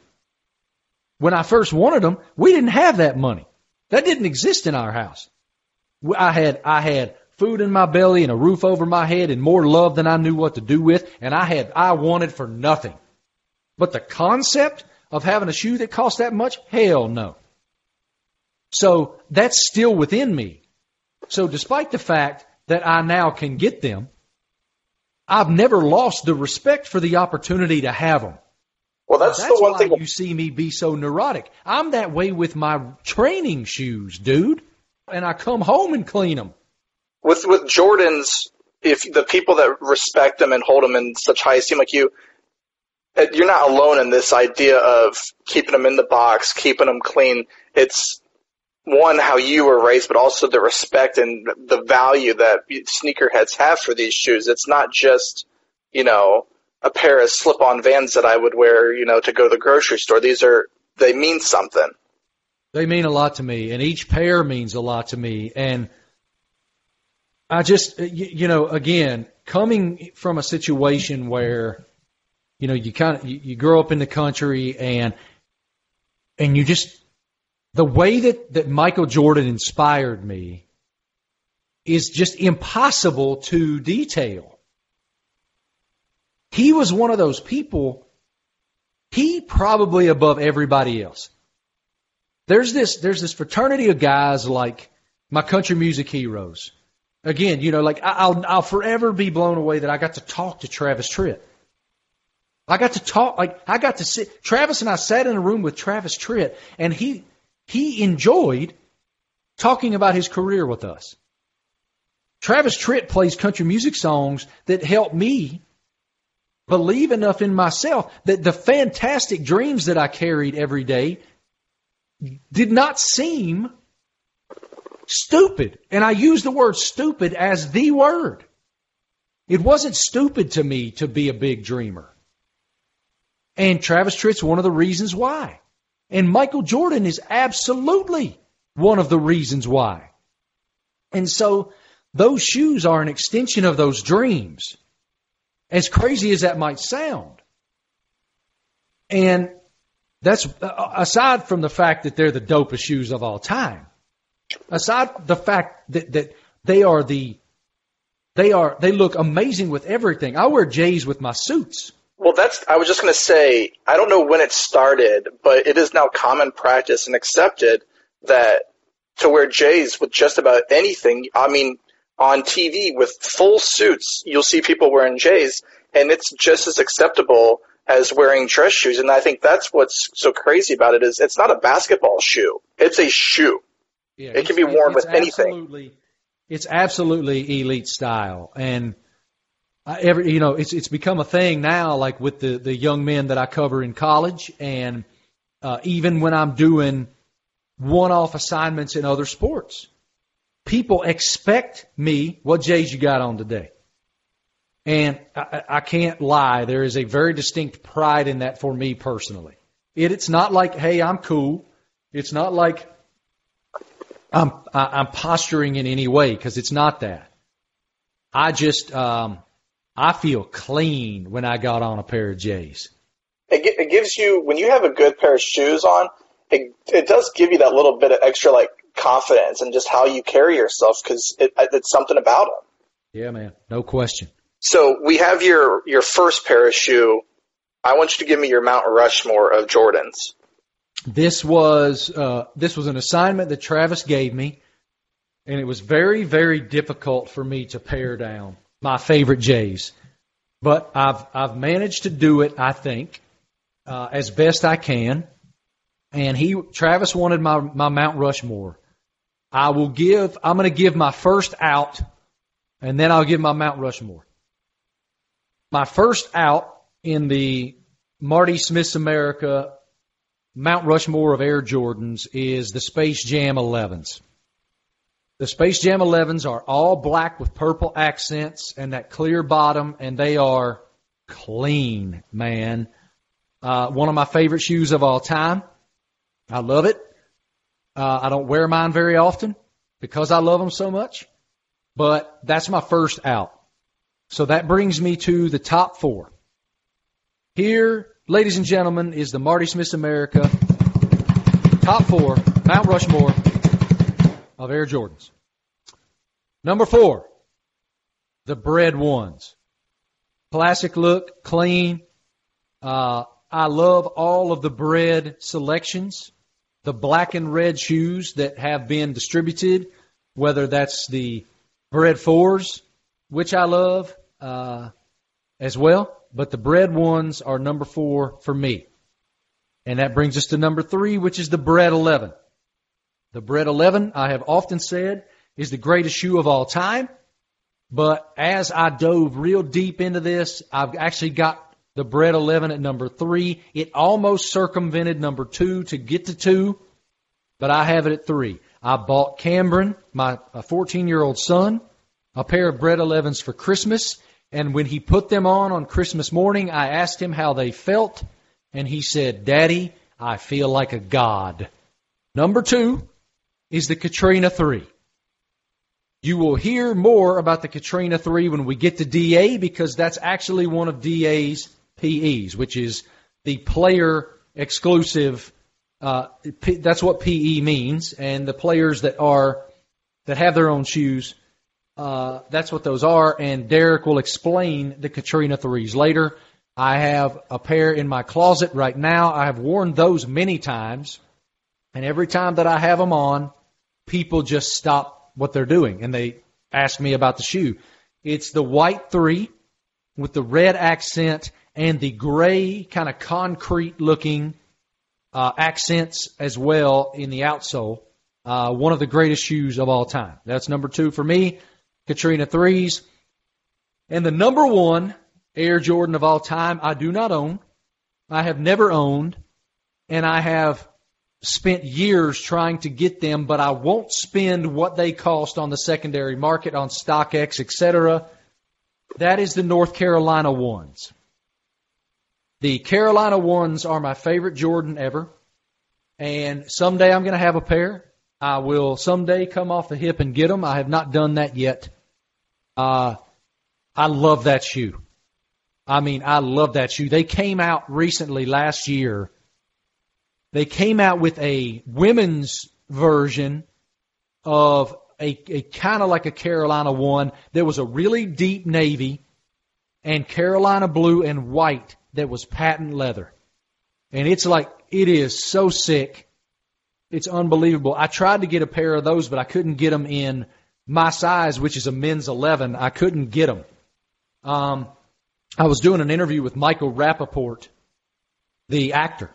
When I first wanted them, we didn't have that money. That didn't exist in our house. I had, I had food in my belly and a roof over my head and more love than I knew what to do with. And I had, I wanted for nothing. But the concept of having a shoe that cost that much, hell no. So that's still within me. So despite the fact that I now can get them, I've never lost the respect for the opportunity to have them. Well, that's, that's the one why thing you see me be so neurotic. I'm that way with my training shoes, dude, and I come home and clean them. With with Jordans, if the people that respect them and hold them in such high esteem, like you, uh, you're not alone in this idea of keeping them in the box, keeping them clean. It's one how you were raised, but also the respect and the value that sneakerheads have for these shoes. It's not just you know a pair of slip-on Vans that I would wear, you know, to go to the grocery store. These are they mean something. They mean a lot to me, and each pair means a lot to me. And I just, you know, again, coming from a situation where, you know, you kind of you, you grow up in the country and and you just the way that that Michael Jordan inspired me is just impossible to detail. He was one of those people, he probably above everybody else. There's this, there's this fraternity of guys like my country music heroes. Again, you know, like I'll, I'll forever be blown away that I got to talk to Travis Tritt. I got to talk, like, I got to sit, Travis and I sat in a room with Travis Tritt and he, he enjoyed talking about his career with us. Travis Tritt plays country music songs that help me believe enough in myself that the fantastic dreams that I carried every day did not seem stupid. And I use the word stupid as the word. It wasn't stupid to me to be a big dreamer. And Travis Tritt's one of the reasons why. And Michael Jordan is absolutely one of the reasons why. And so those shoes are an extension of those dreams. As crazy as that might sound. And that's uh, aside from the fact that they're the dopest shoes of all time. Aside the fact that, that they are the they are they look amazing with everything. I wear J's with my suits. Well, that's I was just going to say I don't know when it started, but it is now common practice and accepted that to wear J's with just about anything. I mean, on TV with full suits, you'll see people wearing J's, and it's just as acceptable as wearing dress shoes. And I think that's what's so crazy about it is it's not a basketball shoe; it's a shoe. Yeah, it can be worn with anything. It's absolutely elite style, and I, every you know it's it's become a thing now. Like with the the young men that I cover in college, and uh, even when I'm doing one-off assignments in other sports people expect me, what Jays you got on today? And I, I can't lie, there is a very distinct pride in that for me personally. It, it's not like, hey, I'm cool. It's not like I'm, I, I'm posturing in any way because it's not that. I just, um, I feel clean when I got on a pair of J's. It, it gives you, when you have a good pair of shoes on, it, it does give you that little bit of extra like confidence and just how you carry yourself because it, it's something about them. Yeah, man, no question. So we have your your first pair of shoe. I want you to give me your Mount Rushmore of Jordans. This was uh, this was an assignment that Travis gave me, and it was very very difficult for me to pare down my favorite Jays. But I've I've managed to do it. I think uh, as best I can. And he Travis wanted my my Mount Rushmore. I will give. I'm going to give my first out, and then I'll give my Mount Rushmore. My first out in the Marty Smith's America Mount Rushmore of Air Jordans is the Space Jam 11s. The Space Jam 11s are all black with purple accents and that clear bottom, and they are clean, man. Uh, one of my favorite shoes of all time. I love it. Uh, I don't wear mine very often because I love them so much, but that's my first out. So that brings me to the top four. Here, ladies and gentlemen, is the Marty Smith America top four, Mount Rushmore of Air Jordans. Number four, the Bred ones. Classic look, clean. Uh, I love all of the Bred selections the black and red shoes that have been distributed, whether that's the Bred fours, which I love uh, as well, but the Bred ones are number four for me. And that brings us to number three, which is the Bred 11. The Bred 11, I have often said, is the greatest shoe of all time. But as I dove real deep into this, I've actually got the Bred 11 at number three. It almost circumvented number two to get to two, but I have it at three. I bought Cameron, my 14 year old son, a pair of Bred 11s for Christmas. And when he put them on on Christmas morning, I asked him how they felt. And he said, Daddy, I feel like a god. Number two is the Katrina 3. You will hear more about the Katrina 3 when we get to DA because that's actually one of DA's PEs, which is the player exclusive. Uh, P, that's what PE means, and the players that are that have their own shoes, uh, that's what those are. And Derek will explain the Katrina threes later. I have a pair in my closet right now. I have worn those many times, and every time that I have them on, people just stop what they're doing and they ask me about the shoe. It's the white three with the red accent and the gray kind of concrete looking uh, accents as well in the outsole. Uh, one of the greatest shoes of all time. That's number two for me. Katrina threes. And the number one Air Jordan of all time, I do not own. I have never owned. And I have spent years trying to get them, but I won't spend what they cost on the secondary market, on StockX, etc. That is the North Carolina ones. The Carolina ones are my favorite Jordan ever. And someday I'm going to have a pair. I will someday come off the hip and get them. I have not done that yet. Uh, I love that shoe. I mean, I love that shoe. They came out recently last year. They came out with a women's version of a, a kind of like a Carolina one. There was a really deep navy and Carolina blue and white that was patent leather. And it's like, it is so sick. It's unbelievable. I tried to get a pair of those, but I couldn't get them in my size, which is a men's 11. I couldn't get them. Um, I was doing an interview with Michael Rapaport, the actor,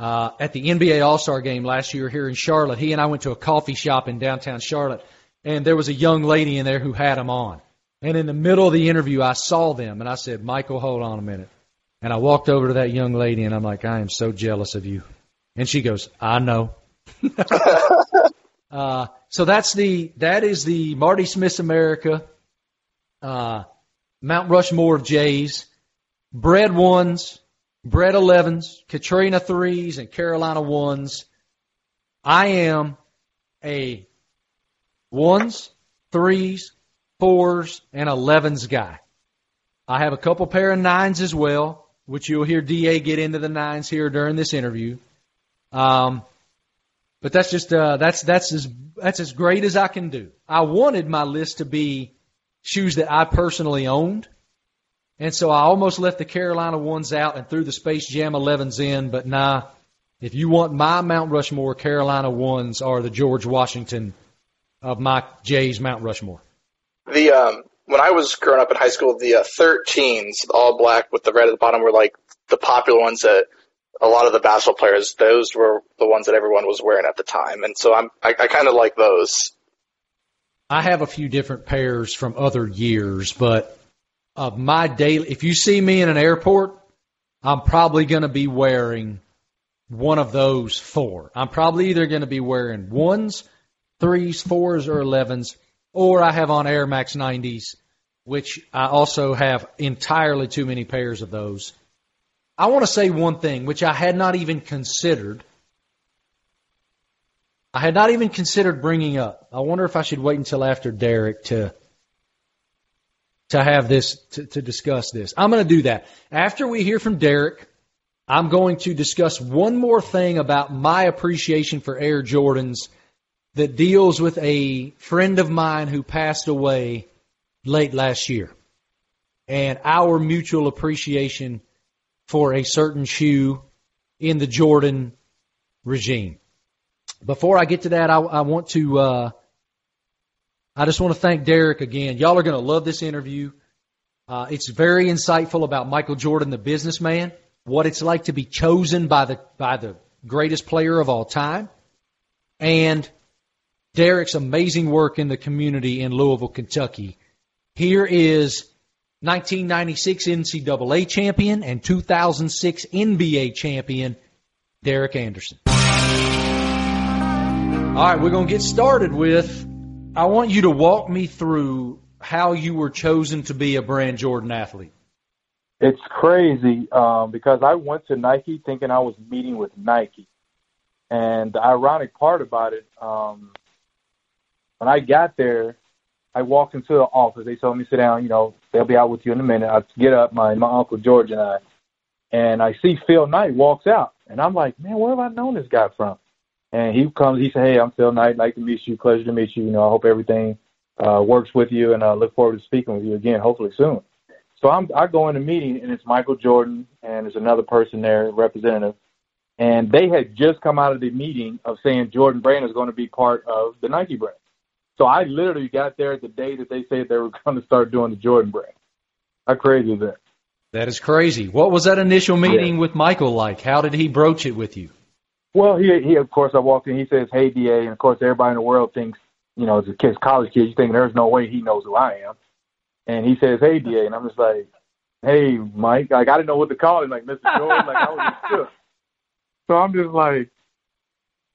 uh, at the NBA All-Star game last year here in Charlotte. He and I went to a coffee shop in downtown Charlotte, and there was a young lady in there who had him on. And in the middle of the interview, I saw them, and I said, Michael, hold on a minute. And I walked over to that young lady and I'm like, I am so jealous of you. And she goes, I know. Uh, so that's the that is the Marty Smith America, uh, Mount Rushmore of Jays, Bred ones, Bred elevens, Katrina threes, and Carolina ones. I am a ones, threes, fours, and elevens guy. I have a couple pair of nines as well, which you'll hear Da get into the nines here during this interview. Um, but that's just uh, that's that's as that's as great as I can do. I wanted my list to be shoes that I personally owned, and so I almost left the Carolina ones out and threw the Space Jam 11s in. But nah, if you want my Mount Rushmore, Carolina ones are the George Washington of my Jays Mount Rushmore. The um, when I was growing up in high school, the uh, 13s, all black with the red at the bottom, were like the popular ones that a lot of the basketball players, those were the ones that everyone was wearing at the time, and so I'm I, I kind of like those. I have a few different pairs from other years, but of my daily, if you see me in an airport, I'm probably going to be wearing one of those four. I'm probably either going to be wearing ones, threes, fours, or elevens, or I have on Air Max 90s, which I also have entirely too many pairs of those. I want to say one thing, which I had not even considered. I had not even considered bringing up. I wonder if I should wait until after Derek to to have this to, to discuss this. I'm going to do that after we hear from Derek. I'm going to discuss one more thing about my appreciation for Air Jordans that deals with a friend of mine who passed away late last year and our mutual appreciation for a certain shoe in the Jordan regime. Before I get to that, I, I want to, uh, I just want to thank Derek again. Y'all are going to love this interview. Uh, it's very insightful about Michael Jordan, the businessman, what it's like to be chosen by the by the greatest player of all time, and Derek's amazing work in the community in Louisville, Kentucky. Here is 1996 NCAA champion and 2006 NBA champion, Derek Anderson. All right, we're going to get started with. I want you to walk me through how you were chosen to be a Brand Jordan athlete. It's crazy um, because I went to Nike thinking I was meeting with Nike. And the ironic part about it, um, when I got there, I walked into the office. They told me sit down. You know, they'll be out with you in a minute. I get up, my my uncle George and I, and I see Phil Knight walks out, and I'm like, man, where have I known this guy from? And he comes. He said, hey, I'm Phil Knight. Like to meet you. Pleasure to meet you. You know, I hope everything uh, works with you, and I uh, look forward to speaking with you again, hopefully soon. So I'm I go in the meeting, and it's Michael Jordan, and there's another person there, representative, and they had just come out of the meeting of saying Jordan Brand is going to be part of the Nike brand. So I literally got there the day that they said they were going to start doing the Jordan brand. How crazy is that? That is crazy. What was that initial meeting yeah. with Michael like? How did he broach it with you? Well, he he of course I walked in. He says, "Hey, Da," and of course everybody in the world thinks, you know, as a kid, college kid, you think there's no way he knows who I am. And he says, "Hey, Da," and I'm just like, "Hey, Mike." Like I didn't know what to call him, like Mr. Jordan. like I was just shook. So I'm just like,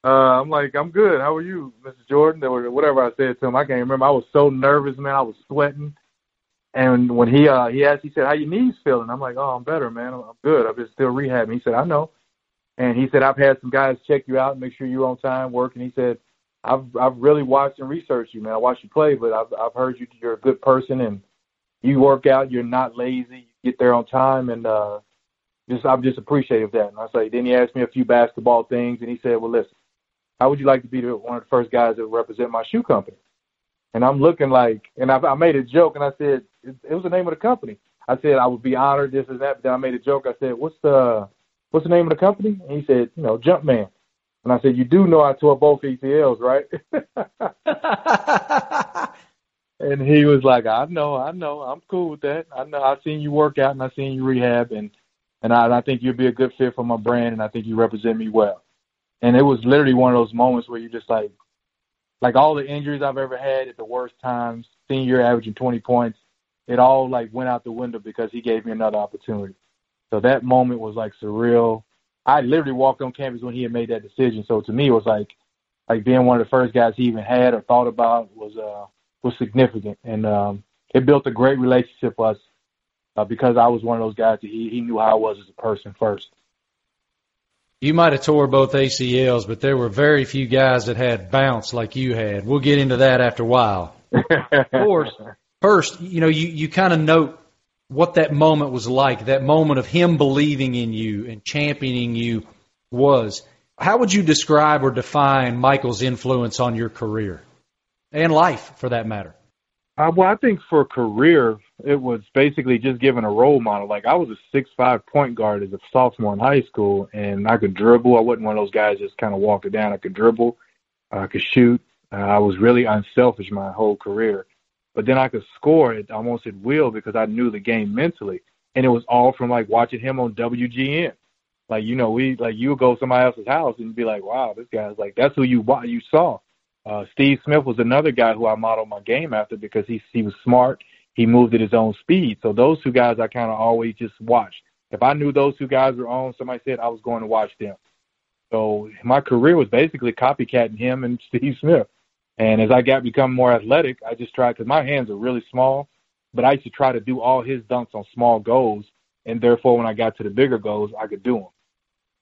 uh, I'm like, I'm good. How are you, Mr. Jordan? Or whatever I said to him. I can't remember. I was so nervous, man. I was sweating. And when he uh he asked, he said, "How your knees feeling?" I'm like, "Oh, I'm better, man. I'm good. I've been still rehabbing." He said, "I know." And he said, "I've had some guys check you out, and make sure you're on time, working." He said, "I've I've really watched and researched you, man. I watched you play, but I've I've heard you. You're a good person, and you work out. You're not lazy. You get there on time, and uh, just I'm just appreciative of that." And I say, then he asked me a few basketball things, and he said, "Well, listen." how would you like to be one of the first guys that represent my shoe company? And I'm looking like, and I, I made a joke and I said, it, it was the name of the company. I said I would be honored, this and that. But then I made a joke. I said, what's the, what's the name of the company? And he said, you know, Jumpman. And I said, you do know I tore both ACLs, right? and he was like, I know, I know, I'm cool with that. I know, I've seen you work out and I've seen you rehab, and and I, and I think you'd be a good fit for my brand, and I think you represent me well. And it was literally one of those moments where you just like, like all the injuries I've ever had at the worst times, senior averaging 20 points, it all like went out the window because he gave me another opportunity. So that moment was like surreal. I literally walked on campus when he had made that decision. So to me, it was like, like being one of the first guys he even had or thought about was uh was significant, and um, it built a great relationship with us uh, because I was one of those guys that he he knew how I was as a person first. You might have tore both ACLs, but there were very few guys that had bounce like you had. We'll get into that after a while. of course, first, you know, you, you kind of note what that moment was like, that moment of him believing in you and championing you was. How would you describe or define Michael's influence on your career and life, for that matter? Uh, well, I think for career, it was basically just giving a role model. Like I was a six five point guard as a sophomore in high school, and I could dribble. I wasn't one of those guys just kind of walk it down. I could dribble, I could shoot. Uh, I was really unselfish my whole career, but then I could score it almost at will because I knew the game mentally, and it was all from like watching him on WGN. Like you know, we like you would go to somebody else's house and be like, "Wow, this guy's like that's who you you saw." Uh, Steve Smith was another guy who I modeled my game after because he he was smart he moved at his own speed. So those two guys I kind of always just watched. If I knew those two guys were on, somebody said I was going to watch them. So my career was basically copycatting him and Steve Smith. And as I got become more athletic, I just tried because my hands are really small, but I used to try to do all his dunks on small goals, and therefore when I got to the bigger goals, I could do them.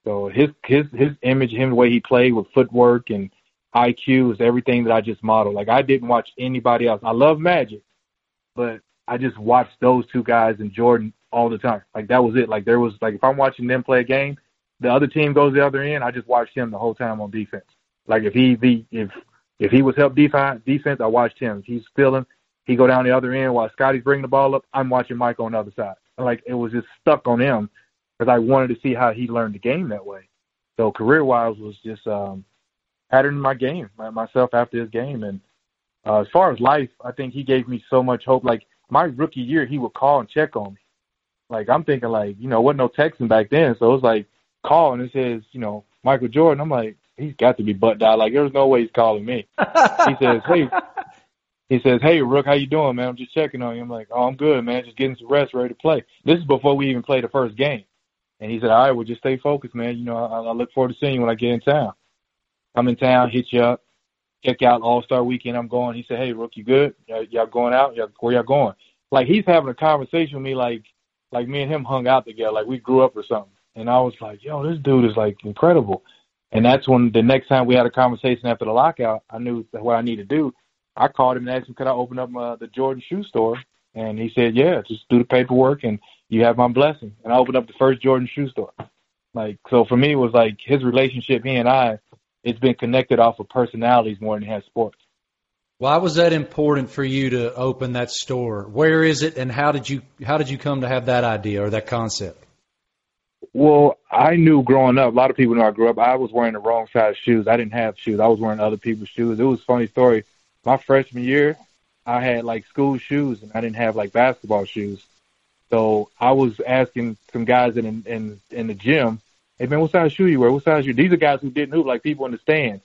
So his his his image, him the way he played with footwork and IQ is everything that I just modeled. Like I didn't watch anybody else. I love Magic, but I just watched those two guys and Jordan all the time. Like that was it. Like there was like if I'm watching them play a game, the other team goes the other end. I just watched him the whole time on defense. Like if he be if if he was help defense defense, I watched him. He's stealing, he go down the other end while Scottie's bringing the ball up. I'm watching Mike on the other side. Like it was just stuck on him because I wanted to see how he learned the game that way. So career wise was just um patterning my game myself after his game and uh, as far as life, I think he gave me so much hope. Like my rookie year, he would call and check on me. Like I'm thinking, like you know, wasn't no texting back then, so it was like call and it says, you know, Michael Jordan. I'm like, he's got to be butt dialed. Like there's no way he's calling me. he says, hey, he says, hey Rook, how you doing, man? I'm just checking on you. I'm like, oh, I'm good, man. Just getting some rest, ready to play. This is before we even play the first game. And he said, all right, well, just stay focused, man. You know, I, I look forward to seeing you when I get in town. Come in town, hit you up check out All Star Weekend. I'm going. He said, "Hey, Rook, you good? Y'all, y'all going out? Y'all, where y'all going?" Like he's having a conversation with me, like like me and him hung out together, like we grew up or something. And I was like, "Yo, this dude is like incredible." And that's when the next time we had a conversation after the lockout, I knew what I needed to do. I called him and asked him, "Could I open up uh, the Jordan shoe store?" And he said, "Yeah, just do the paperwork and you have my blessing." And I opened up the first Jordan shoe store. Like so, for me, it was like his relationship. He and I it's been connected off of personalities more than it has sports. Why was that important for you to open that store? Where is it, and how did you how did you come to have that idea or that concept? Well, I knew growing up. A lot of people know I grew up. I was wearing the wrong size shoes. I didn't have shoes. I was wearing other people's shoes. It was a funny story. My freshman year, I had like school shoes, and I didn't have like basketball shoes. So I was asking some guys in in in the gym hey man, what size shoe you wear? What size you? These are guys who didn't hoop, like people in the stands.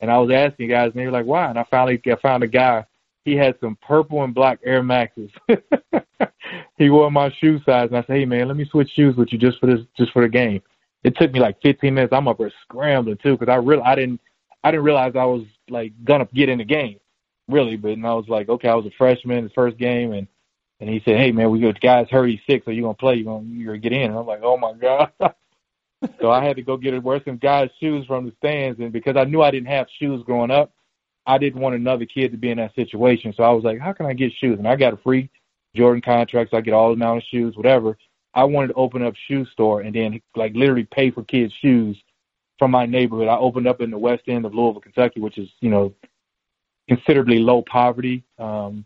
And I was asking guys, and they were like, why? And I finally I found a guy. He had some purple and black Air Maxes. he wore my shoe size, and I said, hey man, let me switch shoes with you just for this, just for the game. It took me like 15 minutes. I'm up there scrambling too, because I really, I didn't, I didn't realize I was like gonna get in the game, really. But and I was like, okay, I was a freshman, in his first game, and and he said, hey man, we got guys he's sick, so you gonna play? You gonna you gonna get in? And I'm like, oh my god. so I had to go get it, wear some guys' shoes from the stands, and because I knew I didn't have shoes growing up, I didn't want another kid to be in that situation. So I was like, how can I get shoes? And I got a free Jordan contract, so I get all amount of shoes, whatever. I wanted to open up shoe store and then like literally pay for kids' shoes from my neighborhood. I opened up in the west end of Louisville, Kentucky, which is, you know, considerably low poverty um,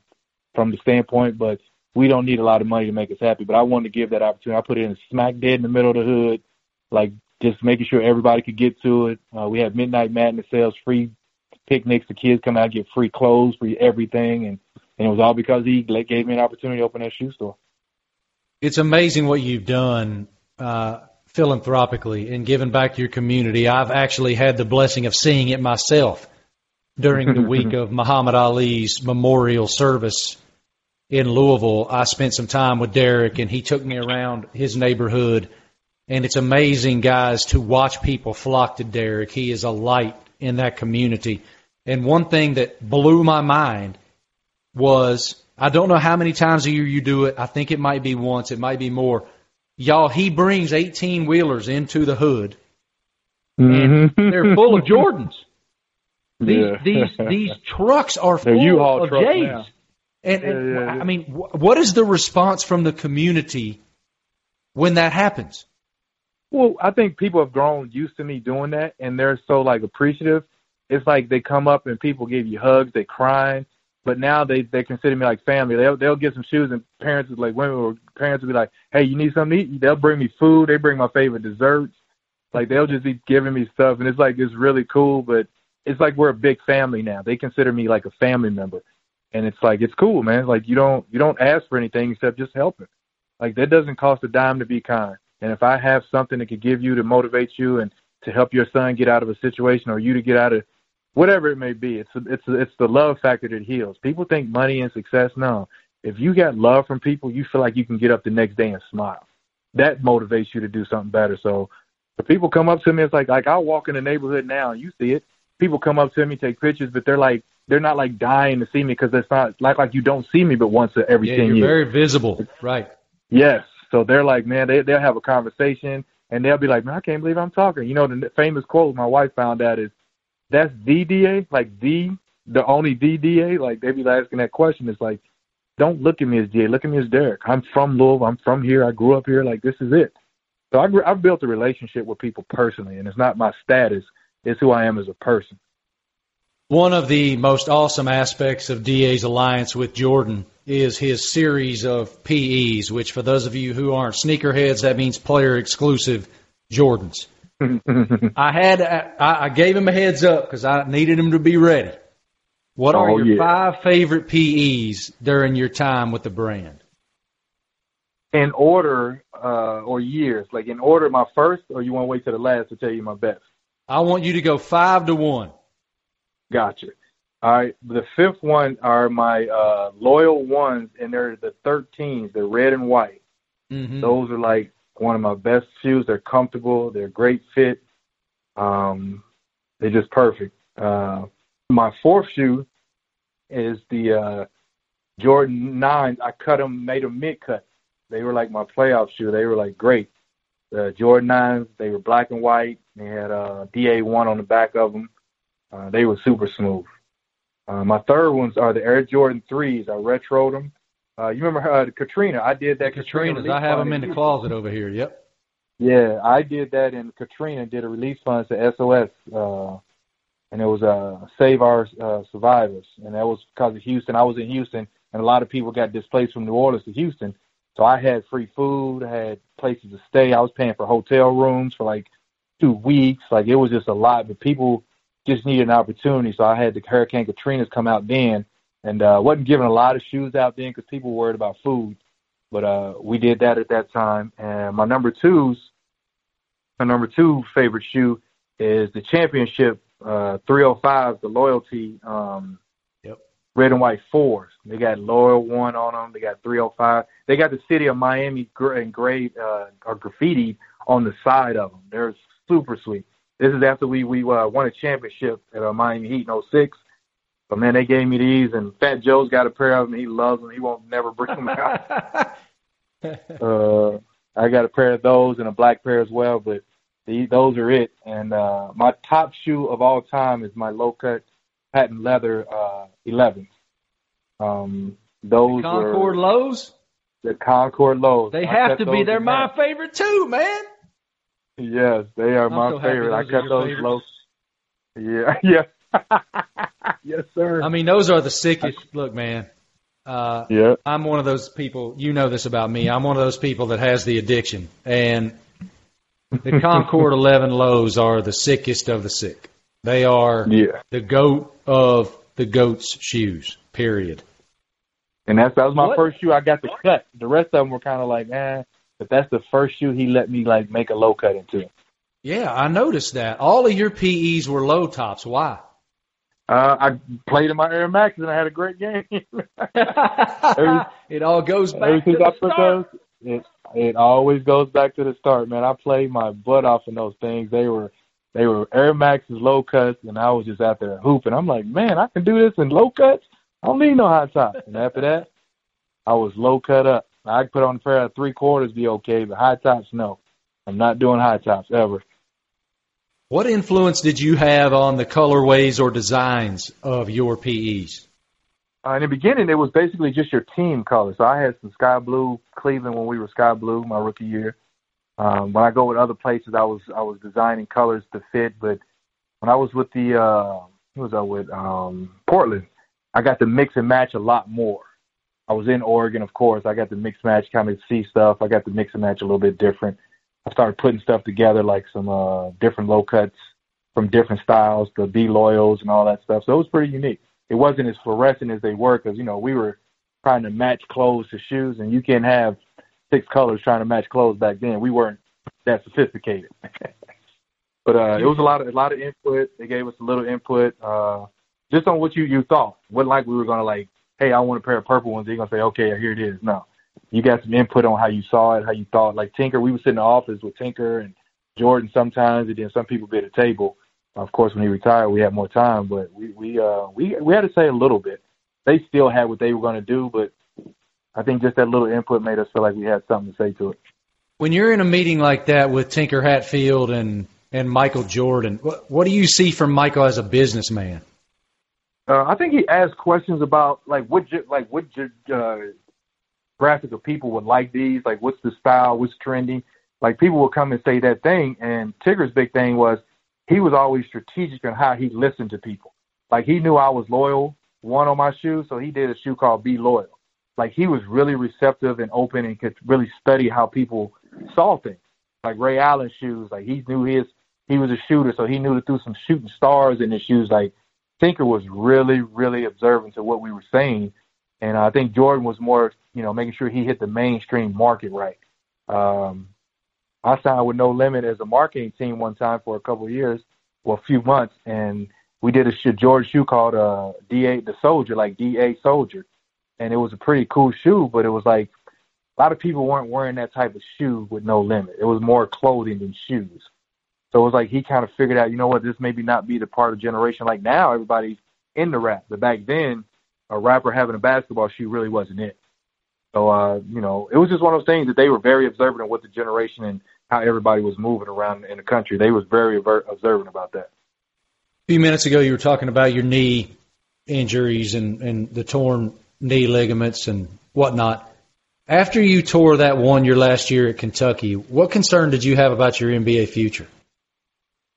from the standpoint, but we don't need a lot of money to make us happy. But I wanted to give that opportunity. I put it in smack dead in the middle of the hood like just making sure everybody could get to it. Uh, we had midnight madness sales, free picnics. The kids come out get free clothes, free everything, and and it was all because he gave me an opportunity to open that shoe store. It's amazing what you've done uh, philanthropically and giving back to your community. I've actually had the blessing of seeing it myself during the week of Muhammad Ali's memorial service in Louisville. I spent some time with Derek, and he took me around his neighborhood and it's amazing, guys, to watch people flock to Derek. He is a light in that community. And one thing that blew my mind was I don't know how many times a year you do it. I think it might be once, it might be more. Y'all, he brings 18 wheelers into the hood, and mm-hmm. they're full of Jordans. These yeah. these these trucks are full U-Haul of J's. Now. And, and yeah, yeah, I mean, what is the response from the community when that happens? Well, I think people have grown used to me doing that, and they're so like appreciative. It's like they come up and people give you hugs, they crying, but now they they consider me like family. They'll they'll get some shoes, and parents is like women or parents will be like, "Hey, you need something to eat?" They'll bring me food. They bring my favorite desserts. Like they'll just be giving me stuff, and it's like it's really cool. But it's like we're a big family now. They consider me like a family member, and it's like it's cool, man. Like you don't you don't ask for anything except just helping. Like that doesn't cost a dime to be kind. And if I have something that could give you to motivate you and to help your son get out of a situation or you to get out of whatever it may be. It's it's it's the love factor that heals. People think money and success. No, if you got love from people, you feel like you can get up the next day and smile. That motivates you to do something better. So, if people come up to me, it's like like I'll walk in the neighborhood now, and you see it. People come up to me, take pictures, but they're like they're not like dying to see me because it's not like like you don't see me but once every yeah, ten you're years. Very visible, right? Yes. So they're like, man, they they'll have a conversation and they'll be like, man, I can't believe I'm talking. You know, the famous quote my wife found out is, that's the DA, like the the only DDA. Like they be asking that question. It's like, don't look at me as DA. Look at me as Derek. I'm from Louisville. I'm from here. I grew up here. Like this is it. So I, I've built a relationship with people personally, and it's not my status. It's who I am as a person. One of the most awesome aspects of DA's alliance with Jordan is his series of PEs, which for those of you who aren't sneakerheads, that means player exclusive Jordans. I had I, I gave him a heads up because I needed him to be ready. What are oh, your yeah. five favorite PEs during your time with the brand? In order uh, or years, like in order, my first, or you want to wait to the last to tell you my best? I want you to go five to one. Gotcha. All right. The fifth one are my uh, loyal ones, and they're the 13s. They're red and white. Mm-hmm. Those are like one of my best shoes. They're comfortable. They're great fit. Um, they're just perfect. Uh, my fourth shoe is the uh, Jordan nines. I cut them, made them mid cut. They were like my playoff shoe. They were like great. The Jordan nines. They were black and white. They had uh, DA one on the back of them. Uh, they were super smooth. Uh, my third ones are the Air Jordan threes. I retroed them. Uh, you remember uh, Katrina? I did that. Katrina's. Katrina I have them in the closet over here. Yep. Yeah, I did that in Katrina. Did a release fund to SOS, uh, and it was uh, Save Our uh, Survivors, and that was because of Houston. I was in Houston, and a lot of people got displaced from New Orleans to Houston. So I had free food, I had places to stay. I was paying for hotel rooms for like two weeks. Like it was just a lot, but people just needed an opportunity. So I had the Hurricane Katrina's come out then and uh, wasn't giving a lot of shoes out then because people were worried about food. But uh, we did that at that time. And my number two's my number two favorite shoe is the Championship uh, 305, the Loyalty um, yep. red and white fours. They got Loyal one on them. They got 305. They got the city of Miami engraved uh, or graffiti on the side of them. They're super sweet. This is after we we uh, won a championship at uh, Miami Heat in 06. But man, they gave me these, and Fat Joe's got a pair of them. He loves them. He won't never bring them out. uh, I got a pair of those and a black pair as well. But the, those are it. And uh, my top shoe of all time is my low cut patent leather uh, 11s. Um, those the Concord were, lows. The Concord lows. They have to be. They're my favorite too, man. Yes, they are I'm my so favorite. I cut those favorites. low. Yeah, yeah. yes, sir. I mean, those are the sickest. Look, man. Uh, yeah. I'm one of those people. You know this about me. I'm one of those people that has the addiction, and the Concord 11 lows are the sickest of the sick. They are yeah. the goat of the goat's shoes. Period. And that's that was my what? first shoe I got the cut. The rest of them were kind of like, eh. But that's the first shoe he let me like make a low cut into. Yeah, I noticed that. All of your PEs were low tops. Why? Uh, I played in my Air Max and I had a great game. it all goes back to the start. Those, it it always goes back to the start, man. I played my butt off in those things. They were They were Air Maxes, low cuts, and I was just out there hooping. I'm like, man, I can do this in low cuts. I don't need no high tops. And after that, I was low cut up. I could put on a pair of three quarters, be okay, but high tops, no. I'm not doing high tops ever. What influence did you have on the colorways or designs of your PEs? Uh, in the beginning, it was basically just your team color. So I had some sky blue Cleveland when we were sky blue my rookie year. Um, when I go with other places, I was I was designing colors to fit. But when I was with the uh, who was I with um, Portland, I got to mix and match a lot more. I was in Oregon, of course. I got to mix match, kind of see stuff. I got to mix and match a little bit different. I started putting stuff together, like some uh, different low cuts from different styles, the B loyals and all that stuff. So it was pretty unique it wasn't as fluorescent as they were because you know we were trying to match clothes to shoes, and you can't have six colors trying to match clothes back then. We weren't that sophisticated. but uh, it was a lot of a lot of input. They gave us a little input uh, just on what you you thought. What like we were gonna like, hey, I want a pair of purple ones. They're gonna say, okay, here it is. No, you got some input on how you saw it, how you thought. Like Tinker, we would sit in the office with Tinker and Jordan sometimes, and then some people be at the table of course, when he retired, we had more time, but we we uh we we had to say a little bit. They still had what they were going to do, but I think just that little input made us feel like we had something to say to it. When you're in a meeting like that with Tinker Hatfield and and Michael Jordan, what what do you see from Michael as a businessman? Uh, I think he asked questions about like what like what uh, graphic of people would like these, like what's the style, what's trending. Like people would come and say that thing, and Tinker's big thing was he was always strategic in how he listened to people. Like he knew I was loyal, one on my shoes, so he did a shoe called Be Loyal. Like he was really receptive and open and could really study how people saw things. Like Ray Allen shoes, like he knew his he was a shooter, so he knew to throw some shooting stars in his shoes. Like Tinker was really, really observant to what we were saying. And I think Jordan was more, you know, making sure he hit the mainstream market right. Um, I signed with No Limit as a marketing team one time for a couple of years, well, a few months, and we did a shoe, George shoe called uh, DA the Soldier, like DA Soldier, and it was a pretty cool shoe, but it was like a lot of people weren't wearing that type of shoe with No Limit. It was more clothing than shoes. So it was like he kind of figured out, you know what, this maybe not be the part of generation. Like now, everybody's in the rap, but back then, a rapper having a basketball shoe really wasn't it. So, uh, you know, it was just one of those things that they were very observant of what the generation and how everybody was moving around in the country. They was very observant about that. A few minutes ago, you were talking about your knee injuries and, and the torn knee ligaments and whatnot. After you tore that one your last year at Kentucky, what concern did you have about your NBA future?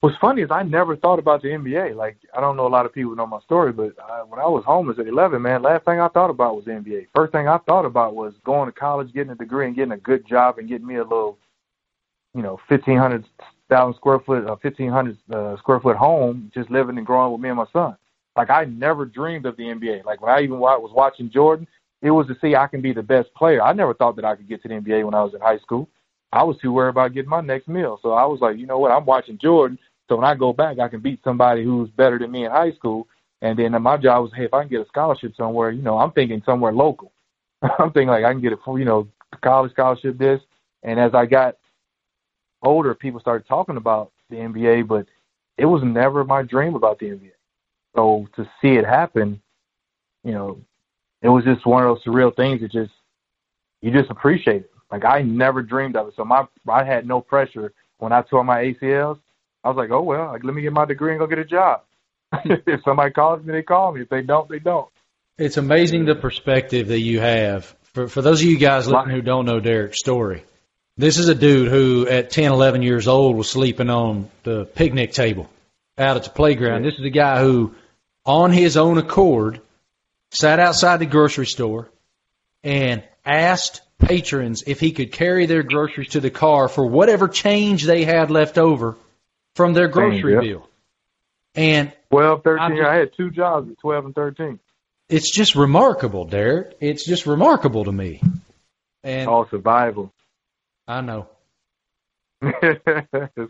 What's funny is I never thought about the NBA. Like I don't know a lot of people know my story, but I, when I was homeless at 11, man, last thing I thought about was the NBA. First thing I thought about was going to college, getting a degree, and getting a good job, and getting me a little you know, fifteen hundred thousand square foot, uh, fifteen hundred uh, square foot home, just living and growing with me and my son. Like I never dreamed of the NBA. Like when I even was watching Jordan, it was to see I can be the best player. I never thought that I could get to the NBA when I was in high school. I was too worried about getting my next meal. So I was like, you know what? I'm watching Jordan. So when I go back, I can beat somebody who's better than me in high school. And then my job was, hey, if I can get a scholarship somewhere, you know, I'm thinking somewhere local. I'm thinking like I can get a, full, you know, college scholarship this. And as I got older, people started talking about the NBA, but it was never my dream about the NBA. So to see it happen, you know, it was just one of those surreal things that just you just appreciate it. Like I never dreamed of it. So my I had no pressure when I tore my ACLs. I was like, oh well, like let me get my degree and go get a job. Hmm. if somebody calls me, they call me. If they don't, they don't. It's amazing the perspective that you have. For for those of you guys listening who don't know Derek's story, this is a dude who, at 10, 11 years old, was sleeping on the picnic table out at the playground. This is a guy who, on his own accord, sat outside the grocery store and asked patrons if he could carry their groceries to the car for whatever change they had left over from their grocery yep. bill. And 12, 13, just, I had two jobs at 12 and 13. It's just remarkable, Derek. It's just remarkable to me. And all survival. I know. it's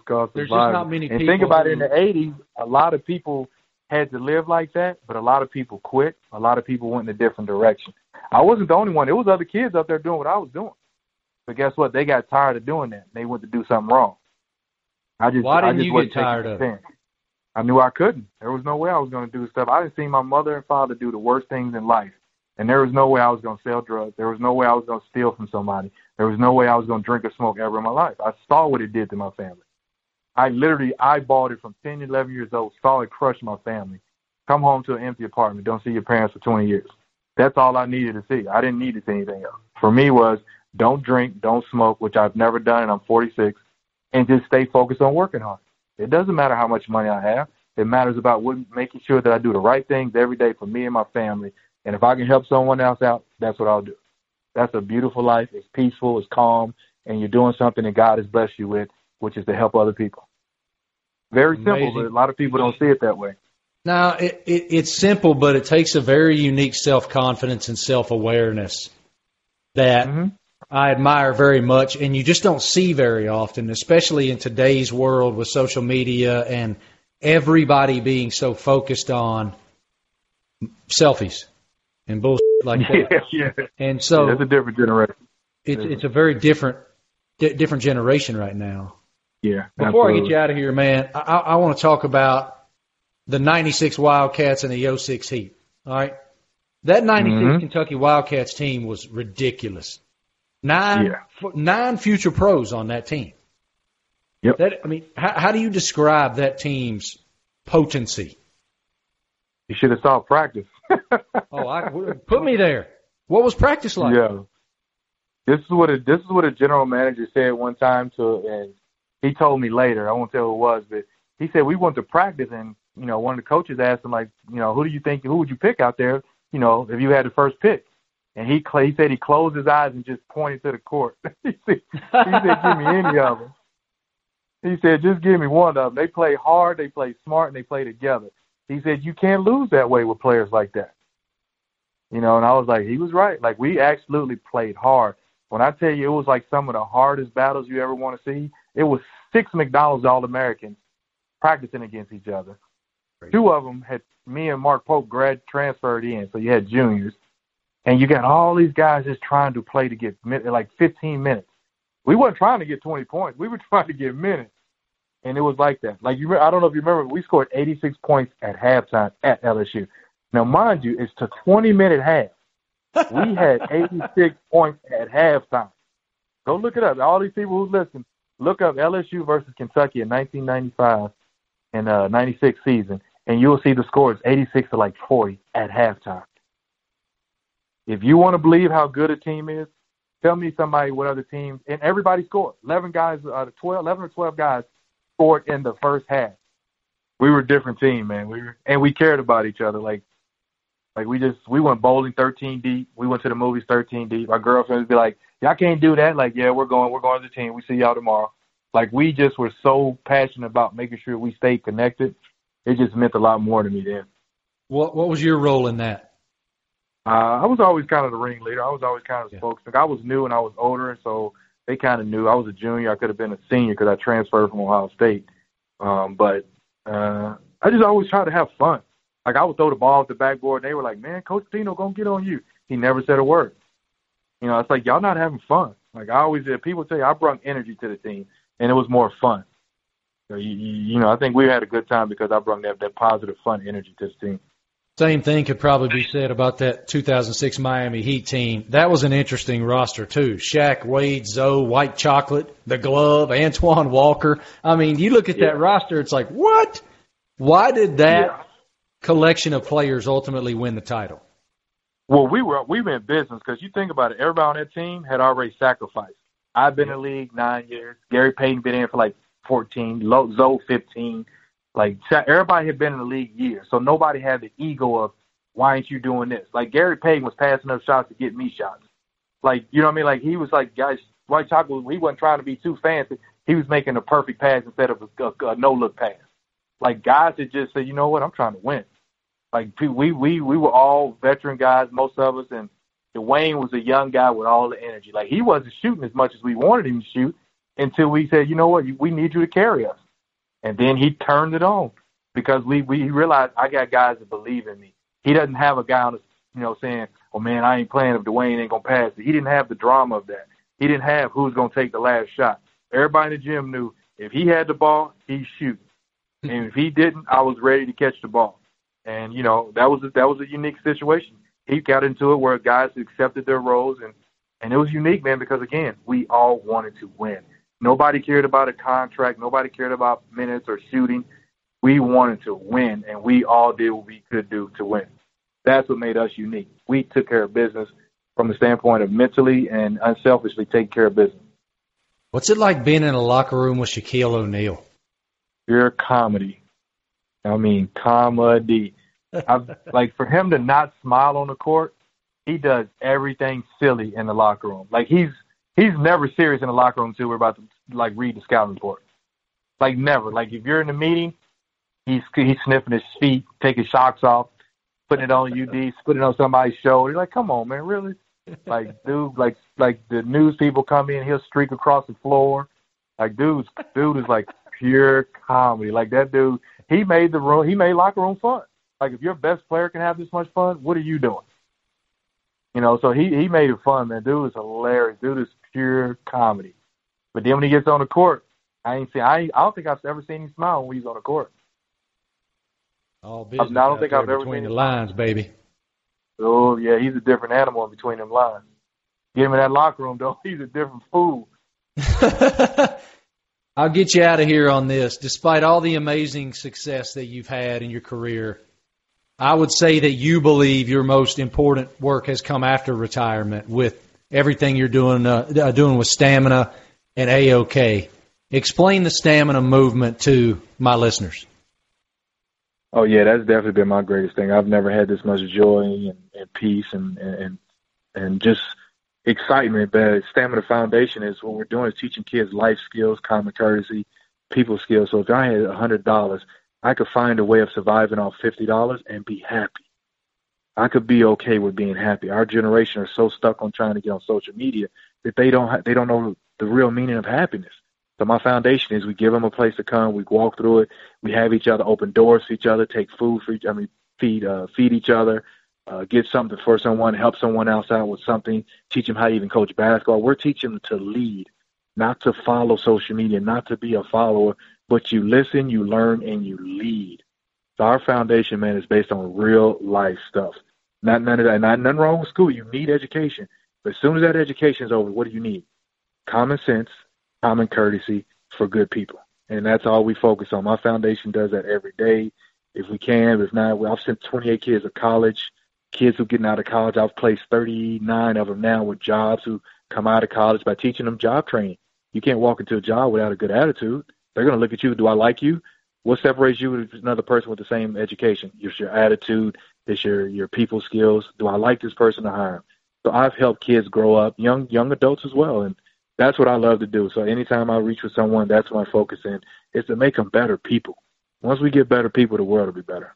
called survival. There's just not many and people. think about it in the 80s, a lot of people had to live like that, but a lot of people quit. A lot of people went in a different direction. I wasn't the only one. There was other kids out there doing what I was doing. But guess what? They got tired of doing that. They went to do something wrong. I just why didn't I just you get tired of it? I knew I couldn't. There was no way I was going to do stuff. I didn't see my mother and father do the worst things in life, and there was no way I was going to sell drugs. There was no way I was going to steal from somebody. There was no way I was going to drink or smoke ever in my life. I saw what it did to my family. I literally eyeballed it from 10, 11 years old, saw it crush my family. Come home to an empty apartment, don't see your parents for 20 years. That's all I needed to see. I didn't need to see anything else. For me was don't drink, don't smoke, which I've never done, and I'm 46, and just stay focused on working hard. It doesn't matter how much money I have. It matters about what, making sure that I do the right things every day for me and my family. And if I can help someone else out, that's what I'll do. That's a beautiful life. It's peaceful, it's calm, and you're doing something that God has blessed you with, which is to help other people. Very simple, Amazing. but a lot of people don't see it that way. Now, it, it, it's simple, but it takes a very unique self confidence and self awareness that mm-hmm. I admire very much, and you just don't see very often, especially in today's world with social media and everybody being so focused on selfies and bullshit like that. Yeah, yeah. And so yeah, it's a different generation. It's it's a very different di- different generation right now. Yeah. Before absolutely. I get you out of here, man, I, I want to talk about the '96 Wildcats and the 06 Heat. All right, that '96 mm-hmm. Kentucky Wildcats team was ridiculous. Nine yeah. nine future pros on that team. Yep. That I mean, how, how do you describe that team's potency? You should have saw practice. oh, I, put me there. What was practice like? Yeah. This is what a this is what a general manager said one time to, and he told me later. I won't tell who it was, but he said we went to practice, and you know, one of the coaches asked him like, you know, who do you think, who would you pick out there, you know, if you had the first pick? And he he said he closed his eyes and just pointed to the court. he said, he said, give me any of them. He said, just give me one of them. They play hard, they play smart, and they play together. He said, you can't lose that way with players like that. You know, and I was like, he was right. Like we absolutely played hard. When I tell you it was like some of the hardest battles you ever want to see, it was six McDonald's All Americans practicing against each other. Great. Two of them had me and Mark Pope grad transferred in, so you had juniors, and you got all these guys just trying to play to get like 15 minutes. We weren't trying to get 20 points. We were trying to get minutes. And it was like that. Like you, I don't know if you remember, we scored 86 points at halftime at LSU. Now, mind you, it's to 20 minute half. We had 86 points at halftime. Go look it up. All these people who listen, look up LSU versus Kentucky in 1995 and uh, 96 season, and you'll see the scores 86 to like 40 at halftime. If you want to believe how good a team is, Tell me somebody what other teams and everybody scored. Eleven guys, uh, 12, 11 or twelve guys scored in the first half. We were a different team, man. We were, and we cared about each other. Like, like we just we went bowling 13 deep. We went to the movies 13 deep. My girlfriend would be like, "Y'all can't do that." Like, yeah, we're going. We're going to the team. We see y'all tomorrow. Like, we just were so passionate about making sure we stayed connected. It just meant a lot more to me then. What What was your role in that? Uh, I was always kind of the ringleader. I was always kind of the yeah. spokesman. I was new and I was older, and so they kind of knew I was a junior. I could have been a senior because I transferred from Ohio State. Um, but uh, I just always tried to have fun. Like I would throw the ball at the backboard, and they were like, "Man, Coach Dino gonna get on you." He never said a word. You know, it's like y'all not having fun. Like I always, did. people tell you, I brought energy to the team, and it was more fun. So you, you know, I think we had a good time because I brought that that positive, fun energy to the team. Same thing could probably be said about that 2006 Miami Heat team. That was an interesting roster too. Shaq, Wade, Zo, White Chocolate, the Glove, Antoine Walker. I mean, you look at yeah. that roster, it's like, what? Why did that yeah. collection of players ultimately win the title? Well, we were we were in business because you think about it. Everybody on that team had already sacrificed. I've been in the league nine years. Gary Payton been in for like 14. Zo 15. Like everybody had been in the league years, so nobody had the ego of why ain't you doing this? Like Gary Payton was passing up shots to get me shots. Like you know what I mean? Like he was like guys, White Chocolate. He wasn't trying to be too fancy. He was making a perfect pass instead of a, a, a no look pass. Like guys that just said, you know what, I'm trying to win. Like we we we were all veteran guys, most of us, and Dwyane was a young guy with all the energy. Like he wasn't shooting as much as we wanted him to shoot until we said, you know what, we need you to carry us. And then he turned it on because we we realized I got guys that believe in me. He doesn't have a guy on the, you know saying, "Oh man, I ain't playing if Dwyane ain't gonna pass it." He didn't have the drama of that. He didn't have who's gonna take the last shot. Everybody in the gym knew If he had the ball, he shoot, and if he didn't, I was ready to catch the ball. And you know that was a, that was a unique situation. He got into it where guys accepted their roles, and and it was unique, man, because again, we all wanted to win. Nobody cared about a contract. Nobody cared about minutes or shooting. We wanted to win, and we all did what we could do to win. That's what made us unique. We took care of business from the standpoint of mentally and unselfishly taking care of business. What's it like being in a locker room with Shaquille O'Neal? Pure comedy. I mean, comedy. I've, like for him to not smile on the court, he does everything silly in the locker room. Like he's he's never serious in the locker room until we're about to like read the scouting report. Like never. Like if you're in a meeting, he's he's sniffing his feet, taking socks off, putting it on UD, putting it on somebody's shoulder. He's like, come on, man, really? Like, dude, like like the news people come in, he'll streak across the floor. Like, dude, dude is like pure comedy. Like that dude, he made the room, he made locker room fun. Like, if your best player can have this much fun, what are you doing? You know, so he he made it fun, man. Dude is hilarious. Dude is pure comedy. But then when he gets on the court, I ain't seen. I I don't think I've ever seen him smile when he's on the court. All business. I don't think I've ever between the lines, baby. Oh yeah, he's a different animal in between them lines. Get him in that locker room though. He's a different fool. I'll get you out of here on this. Despite all the amazing success that you've had in your career, I would say that you believe your most important work has come after retirement with everything you're doing uh, uh doing with stamina and AOK. Explain the stamina movement to my listeners. Oh yeah, that's definitely been my greatest thing. I've never had this much joy and, and peace and, and and just excitement. But Stamina Foundation is what we're doing is teaching kids life skills, common courtesy, people skills. So if I had a hundred dollars, I could find a way of surviving off fifty dollars and be happy. I could be okay with being happy. Our generation are so stuck on trying to get on social media that they don't ha- they don't know the real meaning of happiness. So my foundation is we give them a place to come. We walk through it. We have each other open doors for each other, take food for each. I mean, feed uh, feed each other, uh, get something for someone, help someone else out with something, teach them how to even coach basketball. We're teaching them to lead, not to follow social media, not to be a follower, but you listen, you learn, and you lead. So our foundation, man, is based on real life stuff. Not none of that. Not nothing wrong with school. You need education, but as soon as that education is over, what do you need? Common sense common courtesy for good people. And that's all we focus on. My foundation does that every day. If we can, if not, I've sent 28 kids to college. Kids who are getting out of college, I've placed 39 of them now with jobs who come out of college by teaching them job training. You can't walk into a job without a good attitude. They're going to look at you. Do I like you? What separates you with another person with the same education? It's your attitude. It's your your people skills. Do I like this person to hire? So I've helped kids grow up, young young adults as well, and that's what I love to do. So anytime I reach with someone, that's my focus in is to make them better people. Once we get better people, the world will be better.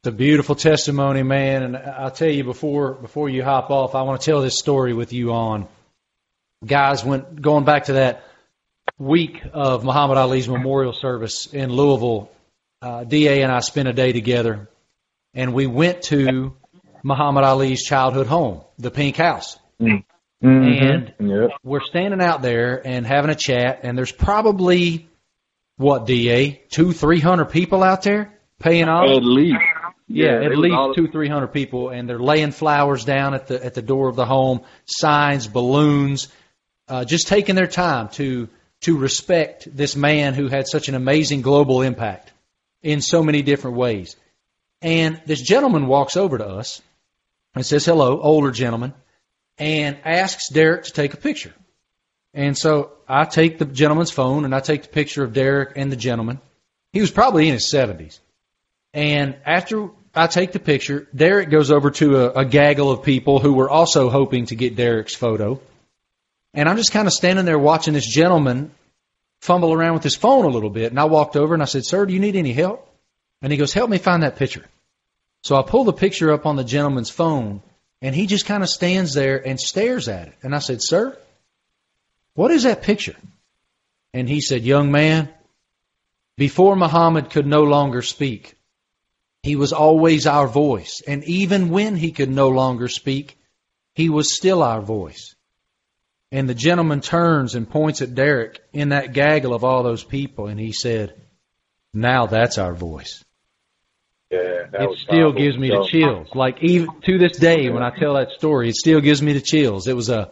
It's a beautiful testimony, man. And I'll tell you before before you hop off, I want to tell this story with you on. Guys, went going back to that week of Muhammad Ali's memorial service in Louisville. Uh, Da and I spent a day together, and we went to Muhammad Ali's childhood home, the Pink House. Mm. Mm-hmm. And yep. we're standing out there and having a chat, and there's probably what da two three hundred people out there paying off. At least, yeah, yeah at least two three hundred people, and they're laying flowers down at the at the door of the home, signs, balloons, uh, just taking their time to to respect this man who had such an amazing global impact in so many different ways. And this gentleman walks over to us and says hello, older gentleman and asks Derek to take a picture. And so I take the gentleman's phone and I take the picture of Derek and the gentleman. He was probably in his 70s. And after I take the picture, Derek goes over to a, a gaggle of people who were also hoping to get Derek's photo. And I'm just kind of standing there watching this gentleman fumble around with his phone a little bit. And I walked over and I said, Sir, do you need any help? And he goes, Help me find that picture. So I pull the picture up on the gentleman's phone and he just kind of stands there and stares at it. And I said, Sir, what is that picture? And he said, Young man, before Muhammad could no longer speak, he was always our voice. And even when he could no longer speak, he was still our voice. And the gentleman turns and points at Derek in that gaggle of all those people, and he said, "Now that's our voice." Yeah, it still gives me so, the chills. Like even to this day, when I tell that story, it still gives me the chills. It was a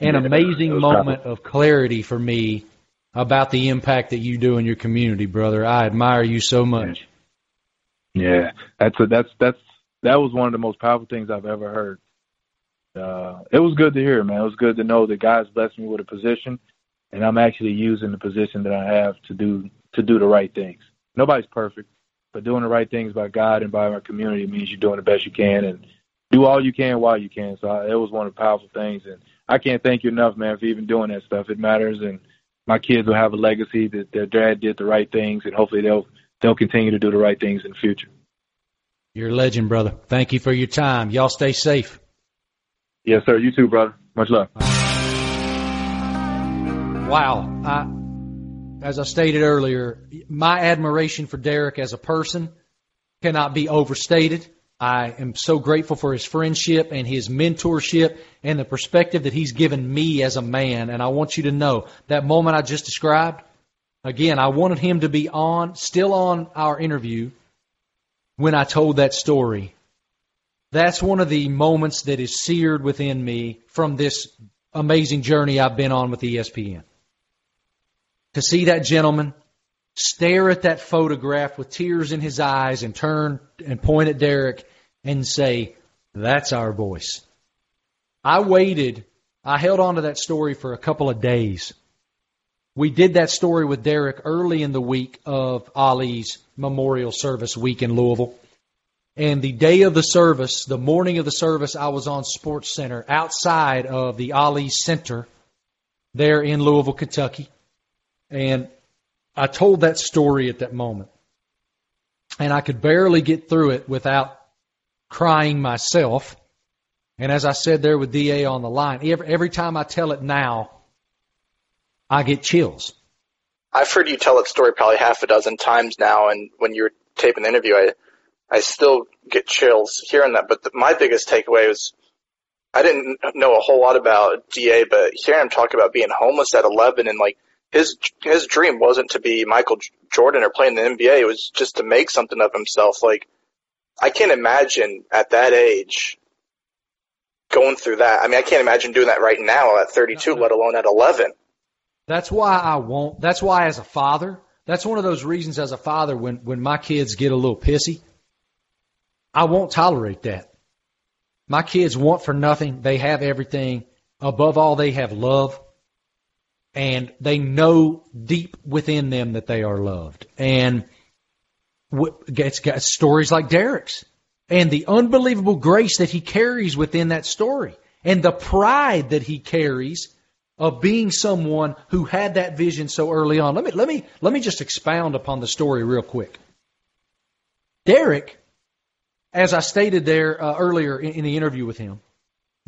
an amazing moment of clarity for me about the impact that you do in your community, brother. I admire you so much. Yeah, that's a, that's that's that was one of the most powerful things I've ever heard. Uh, it was good to hear, man. It was good to know that God's blessed me with a position, and I'm actually using the position that I have to do to do the right things. Nobody's perfect, but doing the right things by God and by our community means you're doing the best you can and do all you can while you can. So I, it was one of the powerful things, and I can't thank you enough, man, for even doing that stuff. It matters, and my kids will have a legacy that their dad did the right things, and hopefully they'll they'll continue to do the right things in the future. You're a legend, brother. Thank you for your time. Y'all stay safe. Yes, sir. You too, brother. Much love. Wow. As I stated earlier, my admiration for Derek as a person cannot be overstated. I am so grateful for his friendship and his mentorship and the perspective that he's given me as a man. And I want you to know that moment I just described, again, I wanted him to be on, still on our interview when I told that story. That's one of the moments that is seared within me from this amazing journey I've been on with ESPN. To see that gentleman stare at that photograph with tears in his eyes and turn and point at Derek and say, That's our voice. I waited, I held on to that story for a couple of days. We did that story with Derek early in the week of Ali's memorial service week in Louisville. And the day of the service, the morning of the service, I was on SportsCenter outside of the Ali Center there in Louisville, Kentucky. And I told that story at that moment. And I could barely get through it without crying myself. And as I said there with DA on the line, every, every time I tell it now, I get chills. I've heard you tell that story probably half a dozen times now, and when you were taping the interview, I I still get chills hearing that. But the, my biggest takeaway was I didn't know a whole lot about Da, but hearing him talk about being homeless at 11 and like his his dream wasn't to be Michael Jordan or playing the NBA. It was just to make something of himself. Like I can't imagine at that age going through that. I mean, I can't imagine doing that right now at 32, let alone at 11. That's why I won't. That's why as a father, that's one of those reasons as a father when when my kids get a little pissy, I won't tolerate that. My kids want for nothing. They have everything. Above all, they have love. And they know deep within them that they are loved. And it's got stories like Derek's and the unbelievable grace that he carries within that story and the pride that he carries of being someone who had that vision so early on. Let me, let me, let me just expound upon the story real quick. Derek, as I stated there uh, earlier in, in the interview with him,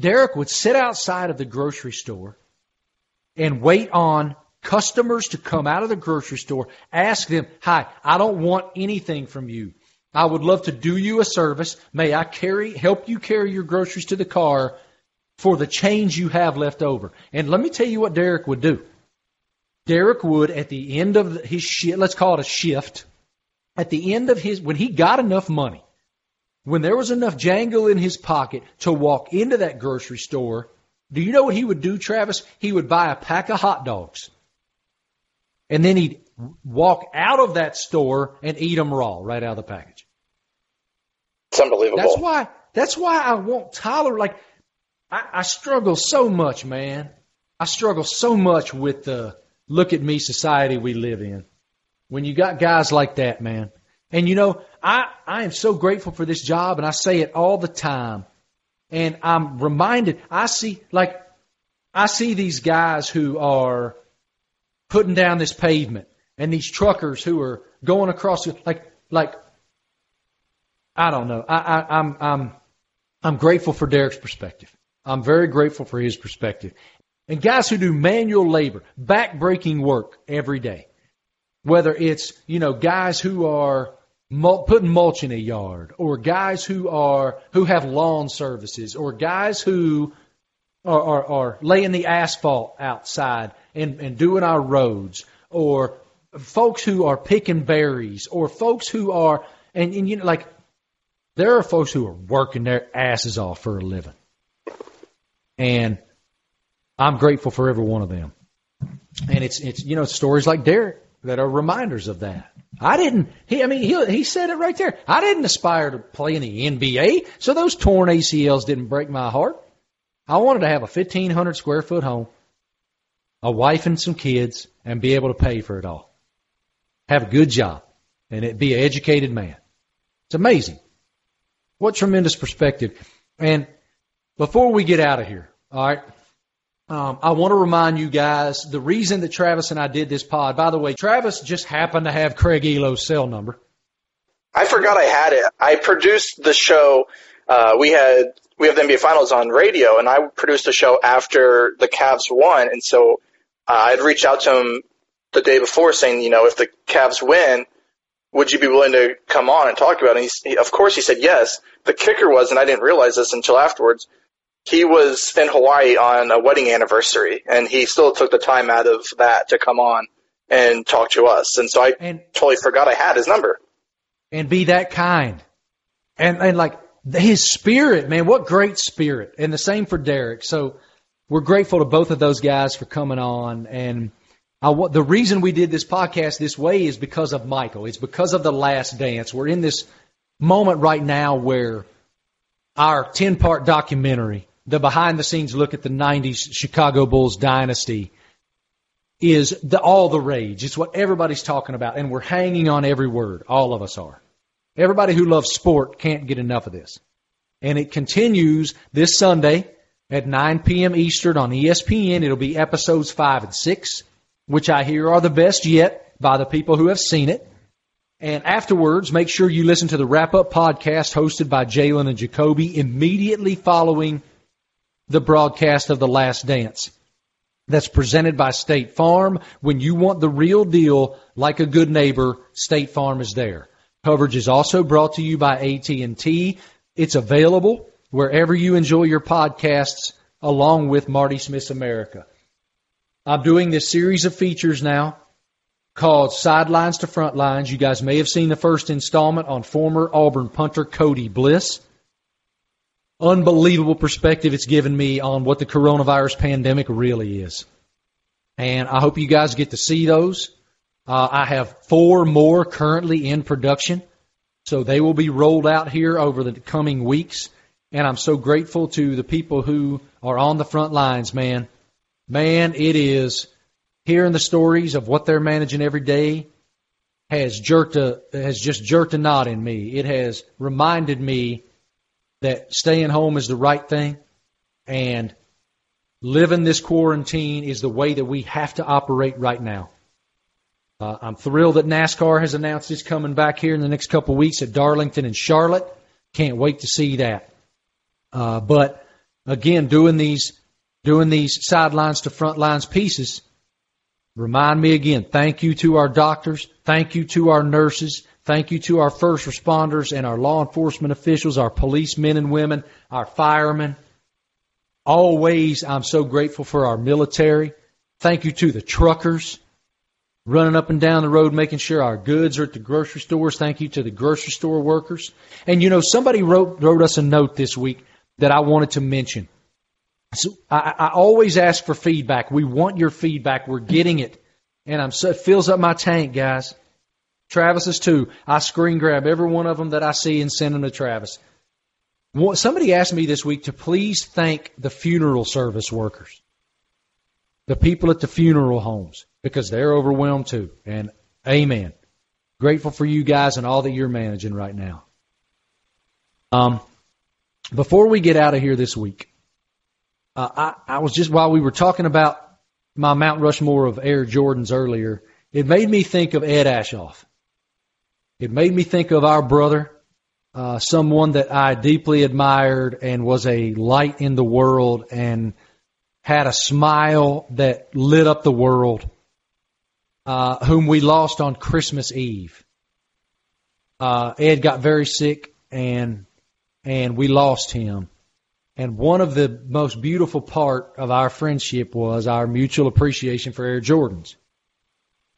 Derek would sit outside of the grocery store and wait on customers to come out of the grocery store, ask them, Hi, I don't want anything from you. I would love to do you a service. May I carry, help you carry your groceries to the car for the change you have left over. And let me tell you what Derek would do. Derek would, at the end of his shift, let's call it a shift, at the end of his, when he got enough money, when there was enough jangle in his pocket to walk into that grocery store, do you know what he would do, Travis? He would buy a pack of hot dogs. And then he'd walk out of that store and eat them raw, right out of the package. It's unbelievable. That's why, that's why I won't tolerate, like, I, I struggle so much, man. I struggle so much with the look at me society we live in. When you got guys like that, man. And you know, I, I am so grateful for this job and I say it all the time. And I'm reminded, I see, like, I see these guys who are putting down this pavement and these truckers who are going across, like, like, I don't know. I, I, I'm, I'm, I'm grateful for Derek's perspective. I'm very grateful for his perspective. And guys who do manual labor, back-breaking work every day, whether it's, you know, guys who are putting mulch in a yard or guys who are, who have lawn services or guys who are, are, are laying the asphalt outside and, and doing our roads, or folks who are picking berries, or folks who are, and, and you know, like, there are folks who are working their asses off for a living. And I'm grateful for every one of them. And it's, it's, you know, stories like Derek that are reminders of that. I didn't, he, I mean, he, he said it right there. I didn't aspire to play in the NBA, so those torn ACLs didn't break my heart. I wanted to have a 1500 square foot home, a wife and some kids, and be able to pay for it all. Have a good job, and it, be an educated man. It's amazing. What tremendous perspective. And before we get out of here, all right, um, I want to remind you guys the reason that Travis and I did this pod. By the way, Travis just happened to have Craig Ehlo's cell number. I forgot I had it. I produced the show. Uh, we had we have the NBA Finals on radio, and I produced a show after the Cavs won, and so uh, I'd reached out to him the day before saying, you know, if the Cavs win, would you be willing to come on and talk about it? And he, he, of course, he said yes. The kicker was, and I didn't realize this until afterwards, he was in Hawaii on a wedding anniversary, and he still took the time out of that to come on and talk to us. And so I and, totally forgot I had his number. And be that kind. And and like his spirit, man, what great spirit. And the same for Derek. So we're grateful to both of those guys for coming on. And I, the reason we did this podcast this way is because of Michael. It's because of the last dance. We're in this moment right now where our 10 part documentary the behind the scenes look at the 90s Chicago Bulls dynasty is the, all the rage. It's what everybody's talking about, and we're hanging on every word. All of us are. Everybody who loves sport can't get enough of this. And it continues this Sunday at 9 p.m. Eastern on ESPN. It'll be episodes 5 and 6, which I hear are the best yet by the people who have seen it. And afterwards, make sure you listen to the wrap up podcast hosted by Jalen and Jacoby immediately following the broadcast of The Last Dance. That's presented by State Farm. When you want the real deal, like a good neighbor, State Farm is there. Coverage is also brought to you by AT&T. It's available wherever you enjoy your podcasts along with Marty Smith's America. I'm doing this series of features now called Sidelines to Frontlines. You guys may have seen the first installment on former Auburn punter Cody Bliss unbelievable perspective it's given me on what the coronavirus pandemic really is. And I hope you guys get to see those. Uh, I have four more currently in production, so they will be rolled out here over the coming weeks. And I'm so grateful to the people who are on the front lines, man. Man, it is hearing the stories of what they're managing every day has jerked a has just jerked a knot in me. It has reminded me that staying home is the right thing and living this quarantine is the way that we have to operate right now. Uh, I'm thrilled that NASCAR has announced it's coming back here in the next couple of weeks at Darlington and Charlotte. Can't wait to see that. Uh, but again, doing these doing these sidelines to front lines pieces remind me again. Thank you to our doctors. Thank you to our nurses. Thank you to our first responders and our law enforcement officials, our policemen and women, our firemen. Always, I'm so grateful for our military. Thank you to the truckers running up and down the road, making sure our goods are at the grocery stores. Thank you to the grocery store workers. And you know, somebody wrote, wrote us a note this week that I wanted to mention. So I, I always ask for feedback. We want your feedback. We're getting it. And I'm so, it fills up my tank, guys. Travis's too. I screen grab every one of them that I see and send them to Travis. Somebody asked me this week to please thank the funeral service workers, the people at the funeral homes, because they're overwhelmed too. And amen. Grateful for you guys and all that you're managing right now. Um, before we get out of here this week, uh, I, I was just while we were talking about my Mount Rushmore of Air Jordans earlier, it made me think of Ed Aschoff. It made me think of our brother, uh, someone that I deeply admired and was a light in the world and had a smile that lit up the world, uh, whom we lost on Christmas Eve. Uh, Ed got very sick and and we lost him. And one of the most beautiful part of our friendship was our mutual appreciation for Air Jordans.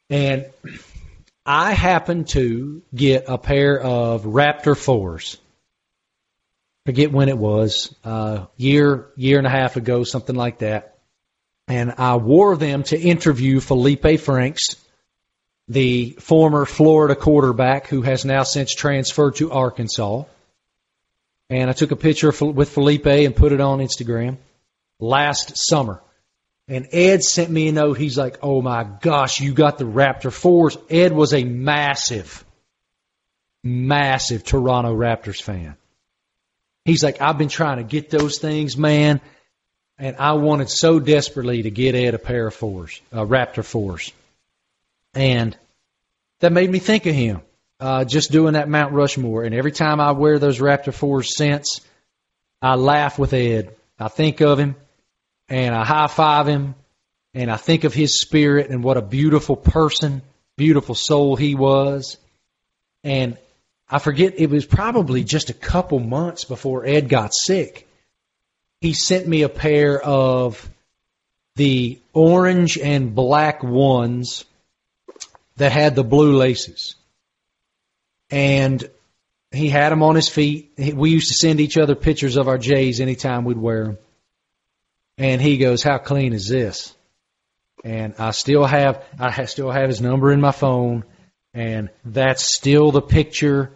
And I happened to get a pair of Raptor 4s. Forget when it was, uh, year, year and a half ago, something like that. And I wore them to interview Felipe Franks, the former Florida quarterback who has now since transferred to Arkansas. And I took a picture with Felipe and put it on Instagram last summer. And Ed sent me a note. He's like, Oh my gosh, you got the Raptor 4s. Ed was a massive, massive Toronto Raptors fan. He's like, I've been trying to get those things, man. And I wanted so desperately to get Ed a pair of fours, uh, Raptor 4s. And that made me think of him uh, just doing that Mount Rushmore. And every time I wear those Raptor 4s since, I laugh with Ed. I think of him and I high five him and I think of his spirit and what a beautiful person, beautiful soul he was. And I forget, it was probably just a couple months before Ed got sick. He sent me a pair of the orange and black ones that had the blue laces. And he had them on his feet. We used to send each other pictures of our J's anytime we'd wear them. And he goes, "How clean is this?" And I still have I still have his number in my phone, and that's still the picture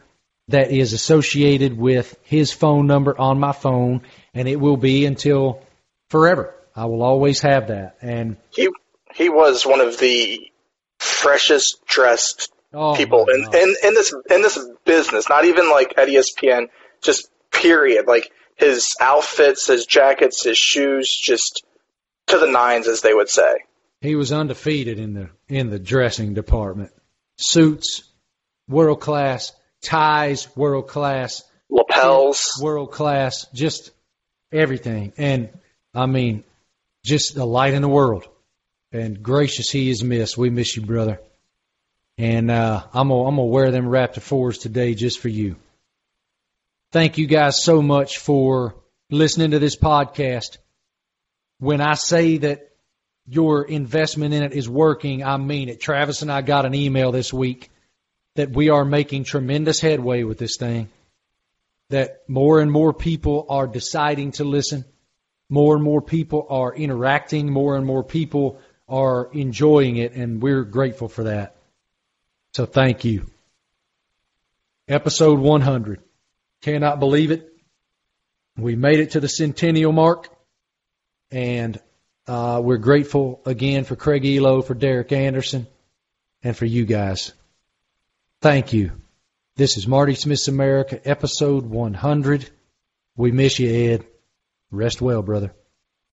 that is associated with his phone number on my phone, and it will be until forever. I will always have that. And he he was one of the freshest dressed oh people in, in in this in this business. Not even like at ESPN, just period. Like his outfits, his jackets, his shoes, just to the nines, as they would say. He was undefeated in the in the dressing department. Suits, world class. Ties, world class. Lapels, world class. Just everything. And I mean, just the light in the world. And gracious, he is missed. We miss you, brother. And uh, I'm gonna I'm gonna wear them Raptor fours today just for you. Thank you guys so much for listening to this podcast. When I say that your investment in it is working, I mean it. Travis and I got an email this week that we are making tremendous headway with this thing, that more and more people are deciding to listen, more and more people are interacting, more and more people are enjoying it, and we're grateful for that. So thank you. Episode 100. Cannot believe it. We made it to the centennial mark, and uh, we're grateful again for Craig Ehlo, for Derek Anderson, and for you guys. Thank you. This is Marty Smith's America, episode 100. We miss you, Ed. Rest well, brother.